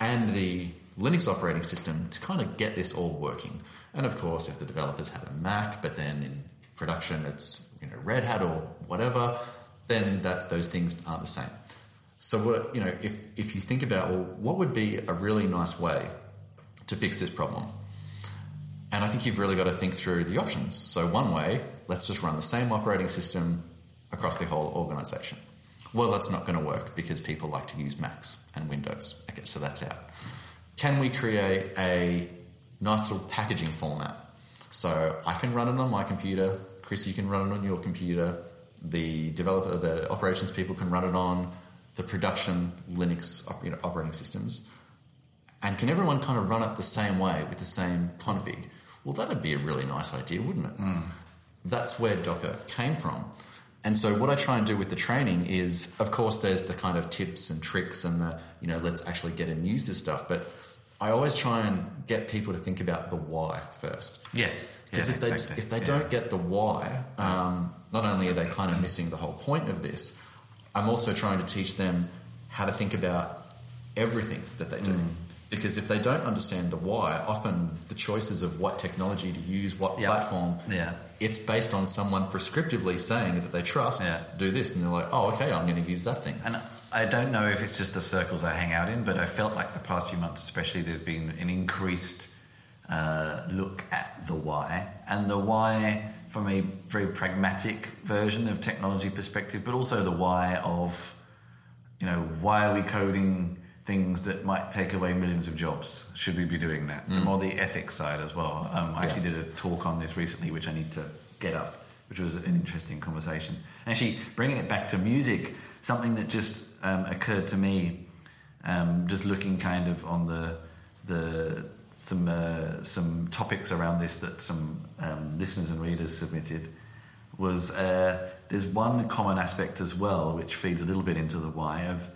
and the Linux operating system to kind of get this all working. And of course, if the developers have a Mac, but then in production it's you know Red Hat or whatever, then that those things aren't the same. So what you know, if if you think about well, what would be a really nice way to fix this problem? And I think you've really got to think through the options. So one way, let's just run the same operating system across the whole organization. Well, that's not going to work because people like to use Macs and Windows. Okay, so that's out. Can we create a nice little packaging format? So I can run it on my computer. Chris, you can run it on your computer. The developer, the operations people can run it on the production Linux operating systems. And can everyone kind of run it the same way with the same config? Well, that'd be a really nice idea, wouldn't it? That's where Docker came from. And so what I try and do with the training is, of course, there's the kind of tips and tricks and the, you know, let's actually get and use this stuff. But I always try and get people to think about the why first. Yeah. Because yeah, if they exactly. if they Yeah. don't get the why, um, not only are they kind of missing the whole point of this, I'm also trying to teach them how to think about everything that they do. Mm. Because if they don't understand the why, often the choices of what technology to use, what Yeah. platform, Yeah. it's based on someone prescriptively saying that they trust. Yeah. Do this, and they're like, "Oh, okay, I'm going to use that thing." And I don't know if it's just the circles I hang out in, but I felt like the past few months, especially, there's been an increased uh, look at the why, and the why from a very pragmatic version of technology perspective, but also the why of, you know, why are we coding things that might take away millions of jobs. Should we be doing that? The more the ethics side as well. Um, I actually did a talk on this recently, which I need to get up, which was an interesting conversation. Actually, bringing it back to music, something that just um, occurred to me, um, just looking kind of on the the some uh, some topics around this that some um, listeners and readers submitted was uh, there's one common aspect as well which feeds a little bit into the why of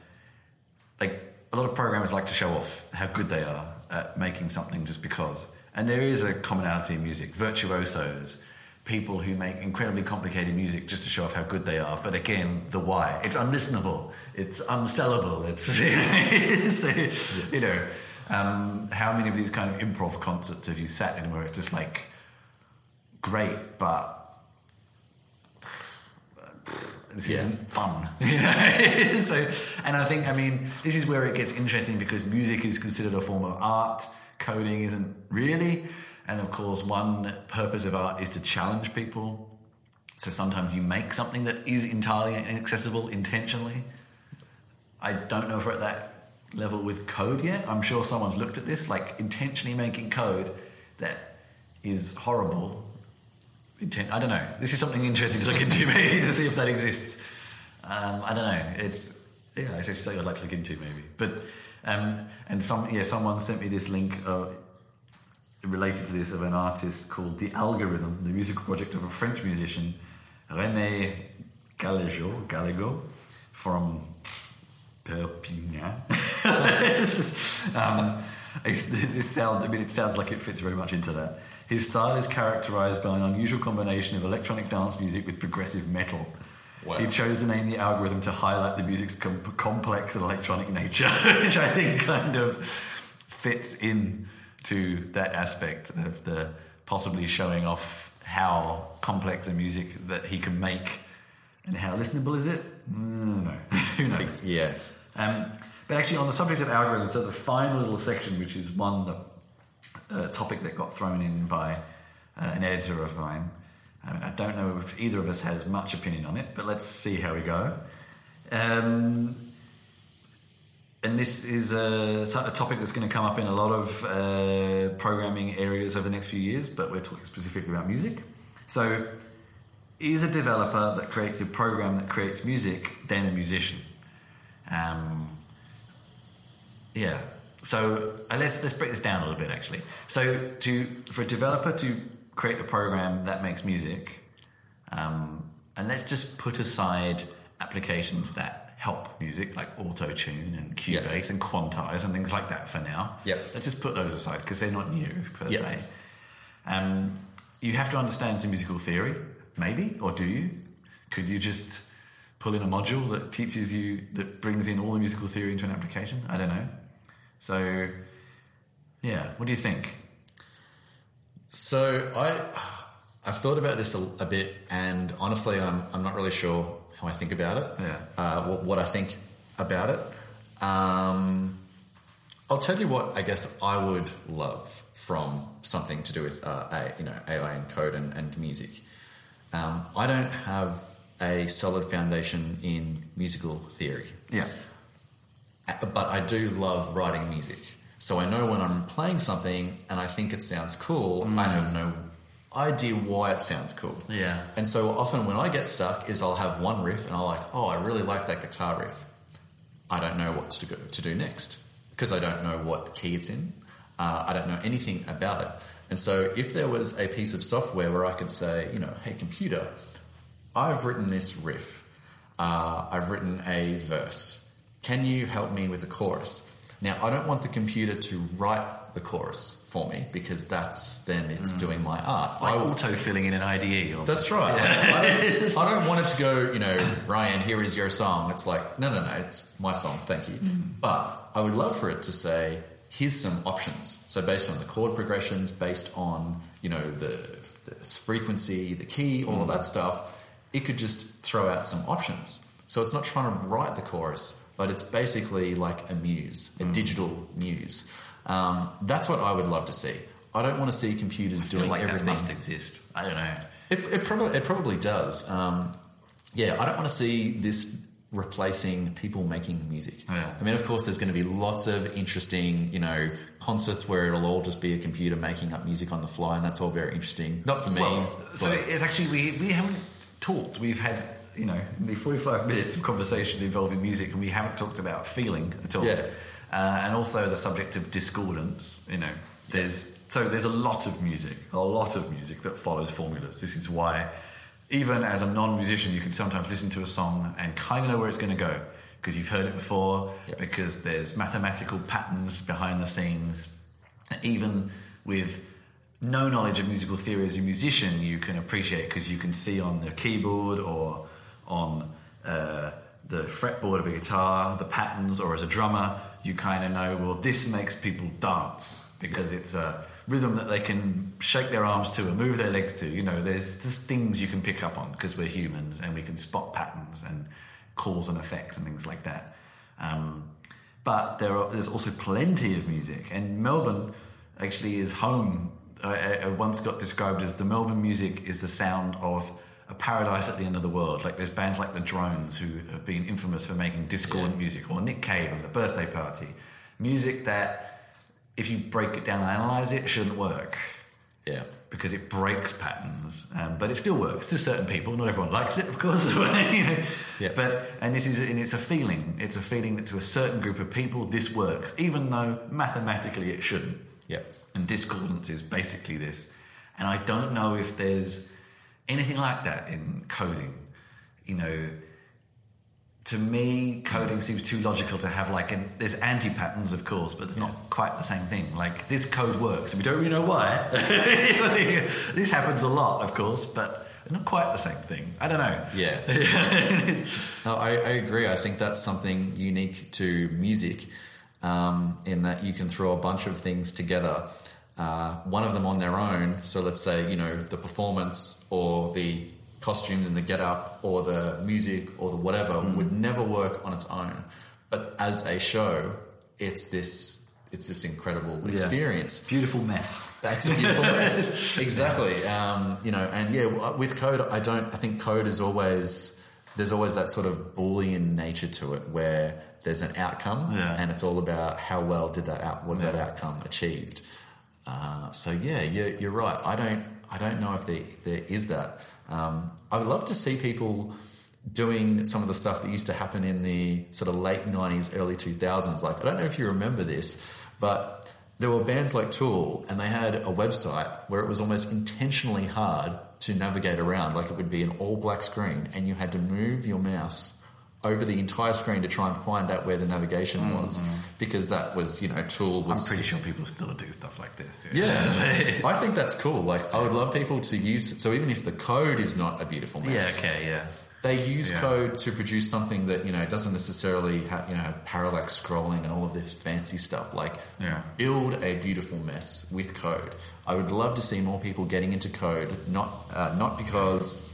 like a lot of programmers like to show off how good they are at making something just because. And there is a commonality in music. Virtuosos people who make incredibly complicated music just to show off how good they are. But again the why. It's unlistenable. It's unsellable. It's, it's you know um, how many of these kind of improv concerts have you sat in where it's just like great but this Yeah. isn't fun. so, and I think, I mean, this is where it gets interesting because music is considered a form of art, coding isn't really. And of course, one purpose of art is to challenge people. So sometimes you make something that is entirely inaccessible intentionally. I don't know if we're at that level with code yet. I'm sure someone's looked at this, like intentionally making code that is horrible. I don't know. This is something interesting to look into, maybe to see if that exists. Um, I don't know. It's yeah, it's something I'd like to look into, maybe. But um, and some yeah, someone sent me this link uh, related to this of an artist called The Algorithm, the musical project of a French musician, Rémi Gallego, Gallego from Perpignan. This um, sounds, I mean, it sounds like it fits very much into that. His style is characterized by an unusual combination of electronic dance music with progressive metal. Wow. He chose the name the algorithm to highlight the music's com- complex and electronic nature, which I think kind of fits in to that aspect of the possibly showing off how complex a music that he can make and how listenable is it? Mm, no, who knows? Yeah. Um, but actually, on the subject of algorithms, so the final little section, which is one uh, topic that got thrown in by uh, an editor of mine. I, mean, I don't know if either of us has much opinion on it, but let's see how we go. Um, and this is a, a topic that's going to come up in a lot of uh, programming areas over the next few years, but we're talking specifically about music. So, is a developer that creates a program that creates music then a musician? Um, yeah. So uh, let's let's break this down a little bit actually. So to for a developer to create a program that makes music, um, and let's just put aside applications that help music like auto tune and Cubase and Quantize and things like that for now. Yep. Let's just put those aside because they're not new per Yep. se. Um, you have to understand some musical theory, maybe, or do you? Could you just pull in a module that teaches you that brings in all the musical theory into an application? I don't know. So, yeah, what do you think? So I, I've thought about this a, a bit, and honestly, I'm I'm not really sure how I think about it. Yeah. Uh, what, what I think about it. Um, I'll tell you what I guess I would love from something to do with uh, a, you know AI and code and, and music. Um, I don't have a solid foundation in musical theory. Yeah. But I do love writing music. So I know when I'm playing something and I think it sounds cool, I have no idea why it sounds cool. Yeah. And so often when I get stuck is I'll have one riff and I'm like, oh, I really like that guitar riff. I don't know what to, go, to do next because I don't know what key it's in. Uh, I don't know anything about it. And so if there was a piece of software where I could say, you know, hey, computer, I've written this riff. Uh, I've written a verse. Can you help me with the chorus? Now, I don't want the computer to write the chorus for me because that's then it's mm. doing my art. Like I would- auto filling in an IDE. Or, that's right. Like, I, don't, I don't want it to go, you know, Ryan, here is your song. It's like, no, no, no, it's my song, thank you. Mm. But I would love for it to say, here's some options. So based on the chord progressions, based on, you know, the, the frequency, the key, all of mm. that stuff, it could just throw out some options. So it's not trying to write the chorus, but it's basically like a muse, a digital muse. Um, that's what I would love to see. I don't want to see computers doing like that everything. must exist. I don't know. It, it, probably, it probably does. Um, yeah, I don't want to see this replacing people making music. Yeah. I mean, of course, there's going to be lots of interesting, you know, concerts where it'll all just be a computer making up music on the fly, and that's all very interesting. Not for me. Well, so it's actually we, we haven't talked. We've had you know forty five minutes of conversation involving music, and we haven't talked about feeling at all. Yeah. Uh, and also the subject of discordance. You know, there's so there's a lot of music, a lot of music that follows formulas. This is why, even as a non-musician, you can sometimes listen to a song and kind of know where it's going to go because you've heard it before. Because there's mathematical patterns behind the scenes. Even with no knowledge of musical theory as a musician, you can appreciate because you can see on the keyboard or on uh, the fretboard of a guitar the patterns, or as a drummer, you kind of know, well, this makes people dance because it's a rhythm that they can shake their arms to and move their legs to. You know, there's just things you can pick up on because we're humans and we can spot patterns and cause and effect and things like that. Um, but there are, there's also plenty of music, and Melbourne actually is home. Uh, uh, once got described as the Melbourne music is the sound of a paradise at the end of the world. Like there's bands like the Drones who have been infamous for making discordant music, or Nick Cave and the Birthday Party, music that if you break it down and analyze it, shouldn't work yeah. because it breaks patterns, um, but it still works to certain people. Not everyone likes it, of course. you know. Yeah. But and this is and it's a feeling. It's a feeling that to a certain group of people this works, even though mathematically it shouldn't. Yeah. And discordance is basically this. And I don't know if there's anything like that in coding. You know, to me, coding seems too logical to have like an, there's anti patterns, of course, but it's not quite the same thing. Like this code works, and we don't really know why. this happens a lot, of course, but not quite the same thing. I don't know. Yeah. No, I, I agree. I think that's something unique to music, um, in that you can throw a bunch of things together. Uh, one of them on their own. So let's say you know the performance or the costumes and the get up or the music or the whatever would never work on its own. But as a show, it's this it's this incredible experience. Beautiful mess. That's a beautiful mess. exactly. Um, you know, and yeah, with code, I don't. I think code is always there's always that sort of boolean nature to it, where there's an outcome, Yeah. and it's all about how well did that out was that outcome achieved. Uh, so yeah, you're, you're right. I don't. I don't know if there there is that. Um, I would love to see people doing some of the stuff that used to happen in the sort of late 90s, early 2000s. Like, I don't know if you remember this, but there were bands like Tool, and they had a website where it was almost intentionally hard to navigate around. Like, it would be an all black screen, and you had to move your mouse over the entire screen to try and find out where the navigation was because that was, you know, Tool I'm pretty sure people still do stuff like this. Yeah, I think that's cool. Like, I would love people to use. So even if the code is not a beautiful mess Yeah. Okay. Yeah. they use Yeah. code to produce something that you know doesn't necessarily have you know have parallax scrolling and all of this fancy stuff. Like Yeah. build a beautiful mess with code. I would love to see more people getting into code, not uh, not because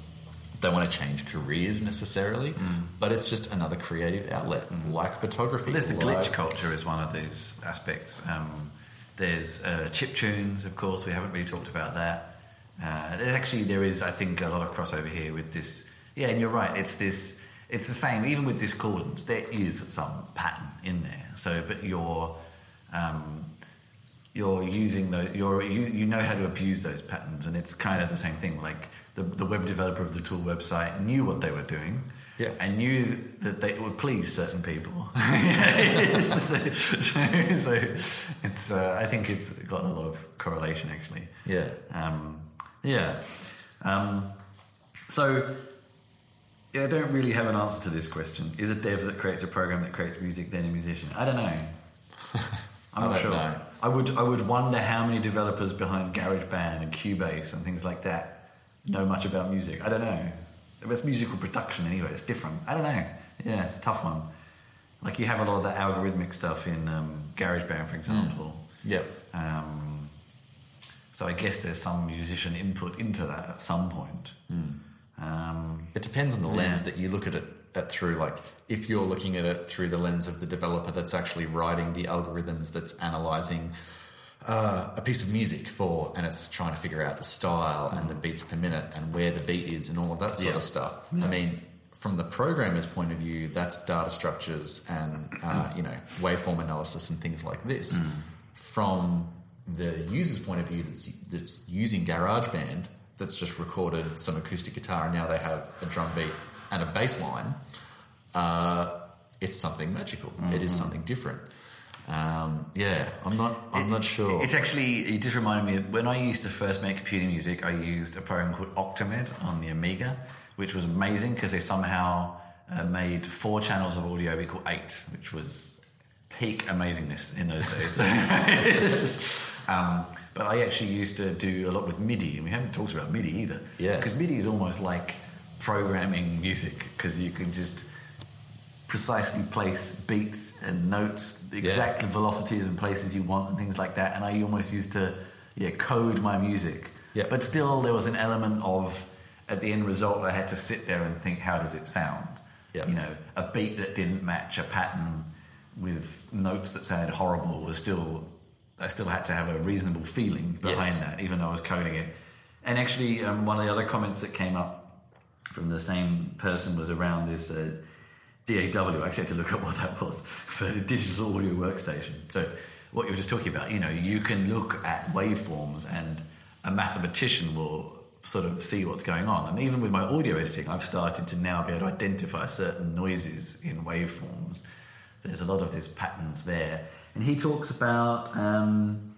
they want to change careers necessarily, but it's just another creative outlet, like photography. There's the glitch culture is one of these aspects. Um, there's uh, chip tunes, of course. We haven't really talked about that. Uh, actually, there is, I think, a lot of crossover here with this. Yeah, and you're right. It's this. It's the same. Even with discordance, there is some pattern in there. So, but you're um, you're using those. you're you, you know how to abuse those patterns, and it's kind of the same thing. Like the the web developer of the tool website knew what they were doing. Yeah. And knew that they would please certain people. so, so it's, uh, I think it's got a lot of correlation actually. Yeah. Um, yeah. Um, so yeah, I don't really have an answer to this question. Is a dev that creates a program that creates music then a musician? I don't know. I'm not don't sure. know. I would I would wonder how many developers behind GarageBand and Cubase and things like that know much about music. I don't know. It's musical production anyway. It's different. I don't know. Yeah, it's a tough one. Like you have a lot of that algorithmic stuff in um, GarageBand, for example. Yep. Um, so I guess there's some musician input into that at some point. Um, It depends on the lens Yeah. that you look at it at through. Like, if you're looking at it through the lens of the developer that's actually writing the algorithms, that's analyzing uh, a piece of music for, and it's trying to figure out the style and the beats per minute and where the beat is and all of that sort Yeah. of stuff. I mean, from the programmer's point of view, that's data structures and uh, you know waveform analysis and things like this. From the user's point of view, that's, that's using GarageBand, that's just recorded some acoustic guitar, and now they have a drum beat and a bass line. Uh, it's something magical. It is something different. Um, yeah, I'm not. I'm not sure. It's actually, it just reminded me of when I used to first make computer music, I used a program called Octamed on the Amiga, which was amazing because they somehow uh, made four channels of audio equal eight, which was peak amazingness in those days. um, but I actually used to do a lot with MIDI, and we haven't talked about MIDI either. Yeah. Because MIDI is almost like programming music because you can just precisely place beats and notes, the Yeah. exact velocities and places you want and things like that. And I almost used to yeah code my music. Yeah. But still, there was an element of at the end result, I had to sit there and think, how does it sound? Yeah. You know, a beat that didn't match a pattern with notes that sounded horrible was still. I still had to have a reasonable feeling behind Yes. that, even though I was coding it. And actually, um, one of the other comments that came up from the same person was around this uh, DAW. I actually had to look up what that was for digital audio workstation. So, what you were just talking about, you know, you can look at waveforms and a mathematician will sort of see what's going on. And even with my audio editing, I've started to now be able to identify certain noises in waveforms. There's a lot of these patterns there. And he talks about. Um,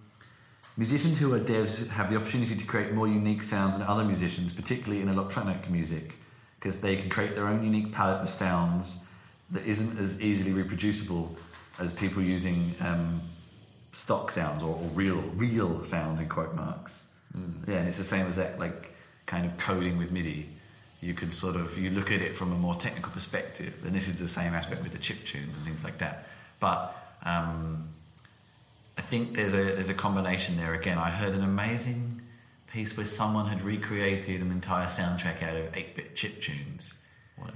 Musicians who are devs have the opportunity to create more unique sounds than other musicians, particularly in electronic music, because they can create their own unique palette of sounds that isn't as easily reproducible as people using um, stock sounds or, or real real sounds in quote marks. Yeah, and it's the same as that, like kind of coding with MIDI. You can sort of you look at it from a more technical perspective, and this is the same aspect with the chip tunes and things like that. But um, I think there's a there's a combination there. Again, I heard an amazing piece where someone had recreated an entire soundtrack out of 8-bit chip tunes, Wow.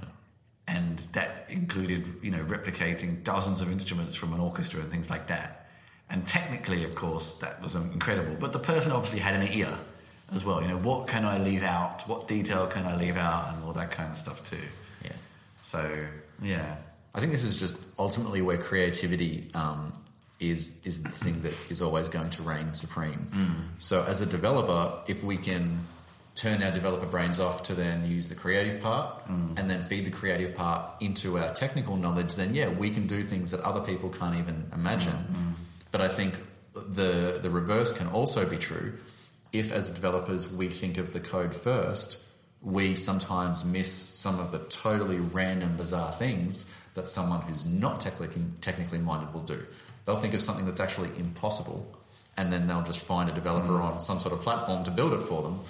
And that included you know replicating dozens of instruments from an orchestra and things like that. And technically, of course, that was incredible. But the person obviously had an ear as well. You know, what can I leave out? What detail can I leave out? And all that kind of stuff too. Yeah. So yeah, I think this is just ultimately where creativity um, is is the thing that is always going to reign supreme. So as a developer, if we can turn our developer brains off to then use the creative part mm. and then feed the creative part into our technical knowledge, then yeah, we can do things that other people can't even imagine. Mm. Mm. But I think the the reverse can also be true. If as developers we think of the code first, we sometimes miss some of the totally random, bizarre things that someone who's not technically technically minded will do. They'll think of something that's actually impossible, and then they'll just find a developer on some sort of platform to build it for them.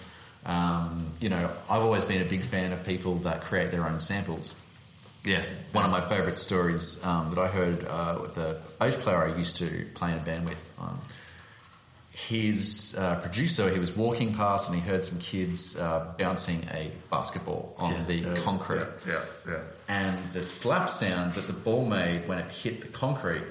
Um, you know, I've always been a big fan of people that create their own samples. yeah, One of my favourite stories um, that I heard uh, with the bass player I used to play in a band with. Um, his uh, producer, he was walking past and he heard some kids uh, bouncing a basketball on Yeah. the Yeah. concrete. yeah, yeah. And the slap sound that the ball made when it hit the concrete,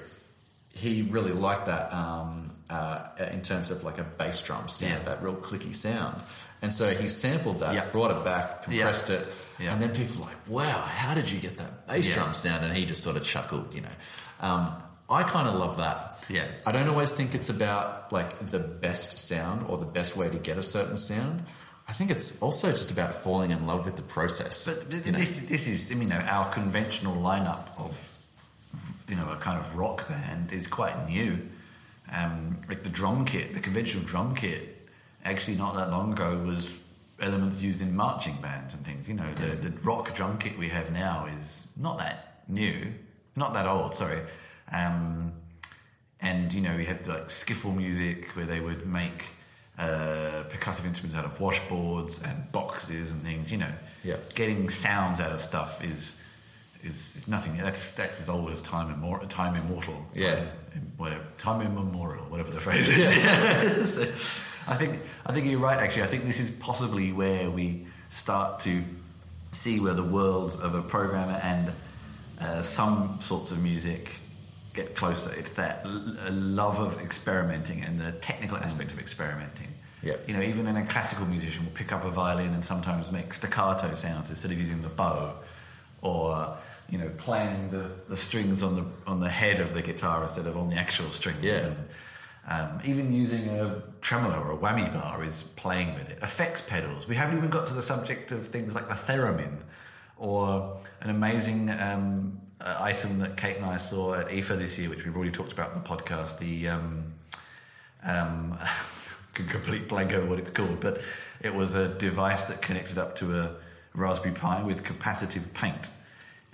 he really liked that um, uh, in terms of like a bass drum sound, Yeah. that real clicky sound. And so he sampled that, Yeah. brought it back, compressed it, Yeah. and then people were like, "Wow, how did you get that bass drum sound?" And he just sort of chuckled, you know. Um, I kind of love that. Yeah. I don't always think it's about like the best sound or the best way to get a certain sound. I think it's also just about falling in love with the process. But th- you know? this, this is, you know, our conventional lineup of, you know, a kind of rock band is quite new. Um, like the drum kit, the conventional drum kit, actually not that long ago was elements used in marching bands and things. You know, the, the rock drum kit we have now is not that new, not that old. Sorry. Um, and you know, we had like skiffle music where they would make uh, percussive instruments out of washboards and boxes and things. You know, Yeah. getting sounds out of stuff is is, is nothing. That's that's as old as time immortal. Time immortal. Yeah. Time, im- whatever. Time immemorial. Whatever the phrase is. So, I think I think you're right. Actually, I think this is possibly where we start to see where the worlds of a programmer and uh, some sorts of music get closer. It's that l- love of experimenting and the technical aspect of experimenting. Yeah. You know, even in a classical musician will pick up a violin and sometimes make staccato sounds instead of using the bow, or you know playing the, the strings on the on the head of the guitar instead of on the actual strings. Yeah. And, um, even using a tremolo or a whammy bar is playing with it. Effects pedals. We haven't even got to the subject of things like the theremin or an amazing um, uh, item that Kate and I saw at IFA this year, which we've already talked about in the podcast. The um, um, complete blank over what it's called, but it was a device that connected up to a Raspberry Pi with capacitive paint,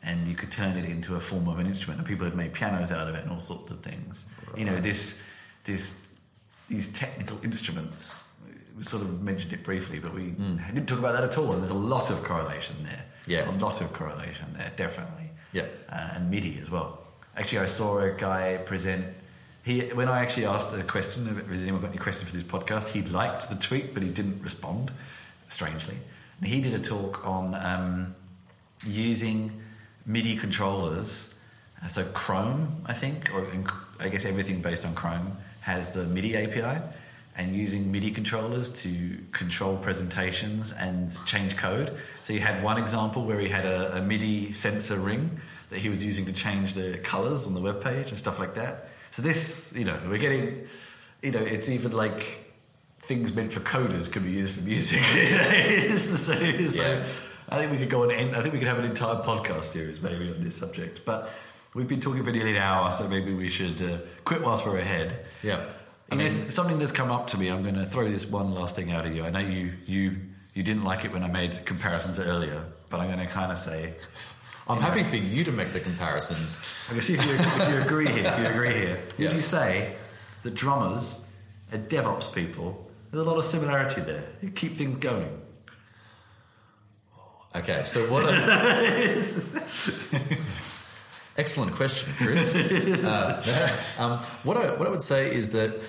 and you could turn it into a form of an instrument. And people had made pianos out of it and all sorts of things. You know, this this these technical instruments. We sort of mentioned it briefly, but we didn't talk about that at all. And there's a lot of correlation there. Yeah. a lot of correlation there, definitely Yeah. uh, and MIDI as well. Actually, I saw a guy present. He when I actually asked a question, has anyone got any questions for this podcast? He liked the tweet, but he didn't respond. Strangely, and he did a talk on um, using MIDI controllers. Uh, So Chrome, I think, or I guess everything based on Chrome has the MIDI API, and using MIDI controllers to control presentations and change code. So he had one example where he had a, a MIDI sensor ring that he was using to change the colors on the web page and stuff like that. So this, you know, we're getting, you know, it's even like things meant for coders can be used for music. so, so Yeah. I think we could go on. I think we could have an entire podcast series maybe on this subject. But we've been talking for nearly an hour, so maybe we should uh, quit whilst we're ahead. Yeah. I mean, mean, something that's come up to me. I'm going to throw this one last thing out at you. I know you you you didn't like it when I made comparisons earlier, but I'm going to kind of say. I'm happy for you to make the comparisons. I'm going to see if you, if you agree here. If you agree here, would Yeah. you say that drummers and DevOps people? There's a lot of similarity there. You keep things going. Okay, so what? A, excellent question, Chris. Uh, um, what I what I would say is that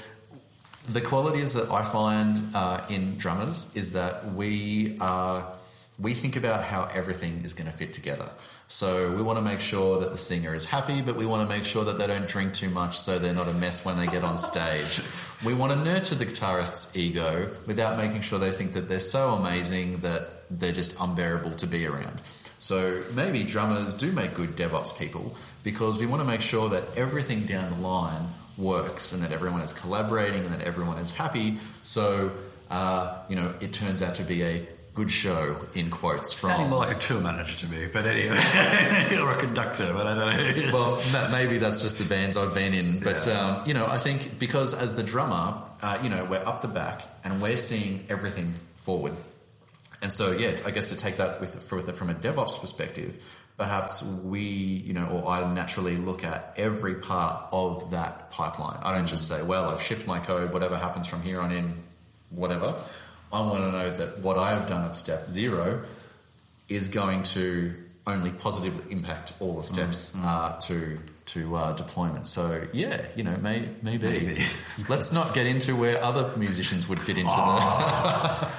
the qualities that I find uh, in drummers is that we are we think about how everything is going to fit together. So we want to make sure that the singer is happy, but we want to make sure that they don't drink too much so they're not a mess when they get on stage. we want to nurture the guitarist's ego without making sure they think that they're so amazing that they're just unbearable to be around. So maybe drummers do make good DevOps people because we want to make sure that everything down the line works and that everyone is collaborating and that everyone is happy. So, uh, you know, it turns out to be a good show in quotes from. Sounding more like a tour manager to me, but anyway, or a conductor, but I don't know. well, ma- maybe that's just the bands I've been in. But, Yeah. um, you know, I think because as the drummer, uh, you know, we're up the back and we're seeing everything forward. And so, yeah, I guess to take that with, for, from a DevOps perspective, perhaps we, you know, or I naturally look at every part of that pipeline. I don't just say, well, I've shipped my code, whatever happens from here on in, whatever. I want to know that what I have done at step zero is going to only positively impact all the steps uh, to to uh, deployment. So yeah, you know, may, maybe. Maybe. Let's not get into where other musicians would fit into the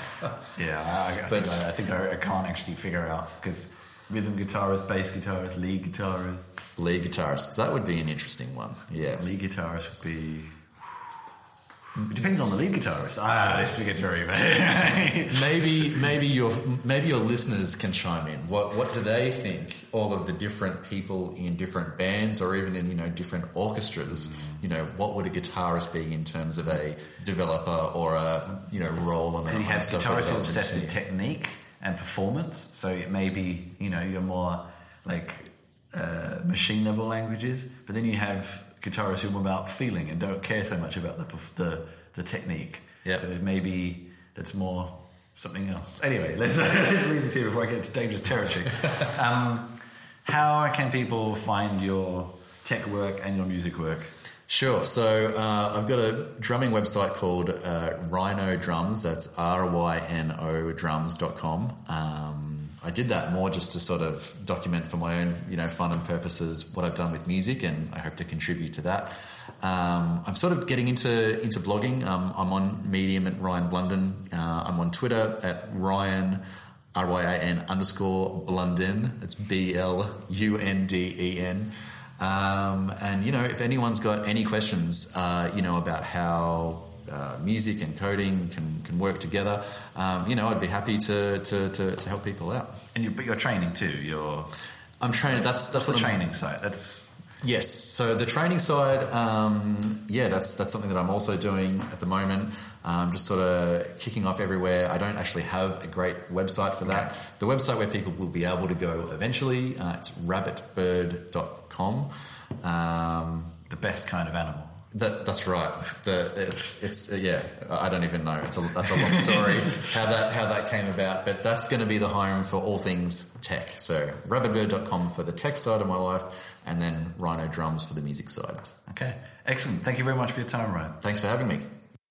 Yeah, I, I, But- think, I, I think I, I can't actually figure out because rhythm guitarists, bass guitarists, lead guitarists, lead guitarists. That would be an interesting one. Yeah. lead guitarist would be. It depends on the lead guitarist. Ah, this gets very. Maybe maybe your maybe your listeners can chime in. What what do they think? All of the different people in different bands, or even in you know different orchestras. You know, what would a guitarist be in terms of a developer or a you know role on a And you have guitarists obsessed with technique and performance. So it may be, you know, you're more like uh, machine level languages, but then you have guitarists who are about feeling and don't care so much about the the, the technique. Yeah. Maybe that's more something else. Anyway, let's, let's leave this here before I get into dangerous territory. um, how can people find your tech work and your music work? Sure. So uh, I've got a drumming website called uh, Ryno Drums. That's R Y N O drums.com. Um, I did that more just to sort of document for my own, you know, fun and purposes what I've done with music, and I hope to contribute to that. Um, I'm sort of getting into into blogging. Um, I'm on Medium at Ryan Blunden. Uh, I'm on Twitter at Ryan R Y I N underscore Blunden. It's B L U N D E N. Um, and you know, if anyone's got any questions, uh, you know, about how uh, music and coding can, can work together, um, you know, I'd be happy to, to, to, to help people out. And you, but you're training too. You're I'm training. That's that's what the I'm, training side? That's Yes. So the training side, um, yeah, that's that's something that I'm also doing at the moment. Um, just sort of kicking off everywhere. I don't actually have a great website for that. The website where people will be able to go eventually, uh, it's rabbitbird.com. Um, the best kind of animal. That, that's right. The, it's it's yeah. I don't even know. It's a that's a long story how that how that came about. But that's going to be the home for all things tech. So rabbitbird.com for the tech side of my life, and then Ryno Drums for the music side. Okay, excellent. Thank you very much for your time, Ryan. Thanks for having me.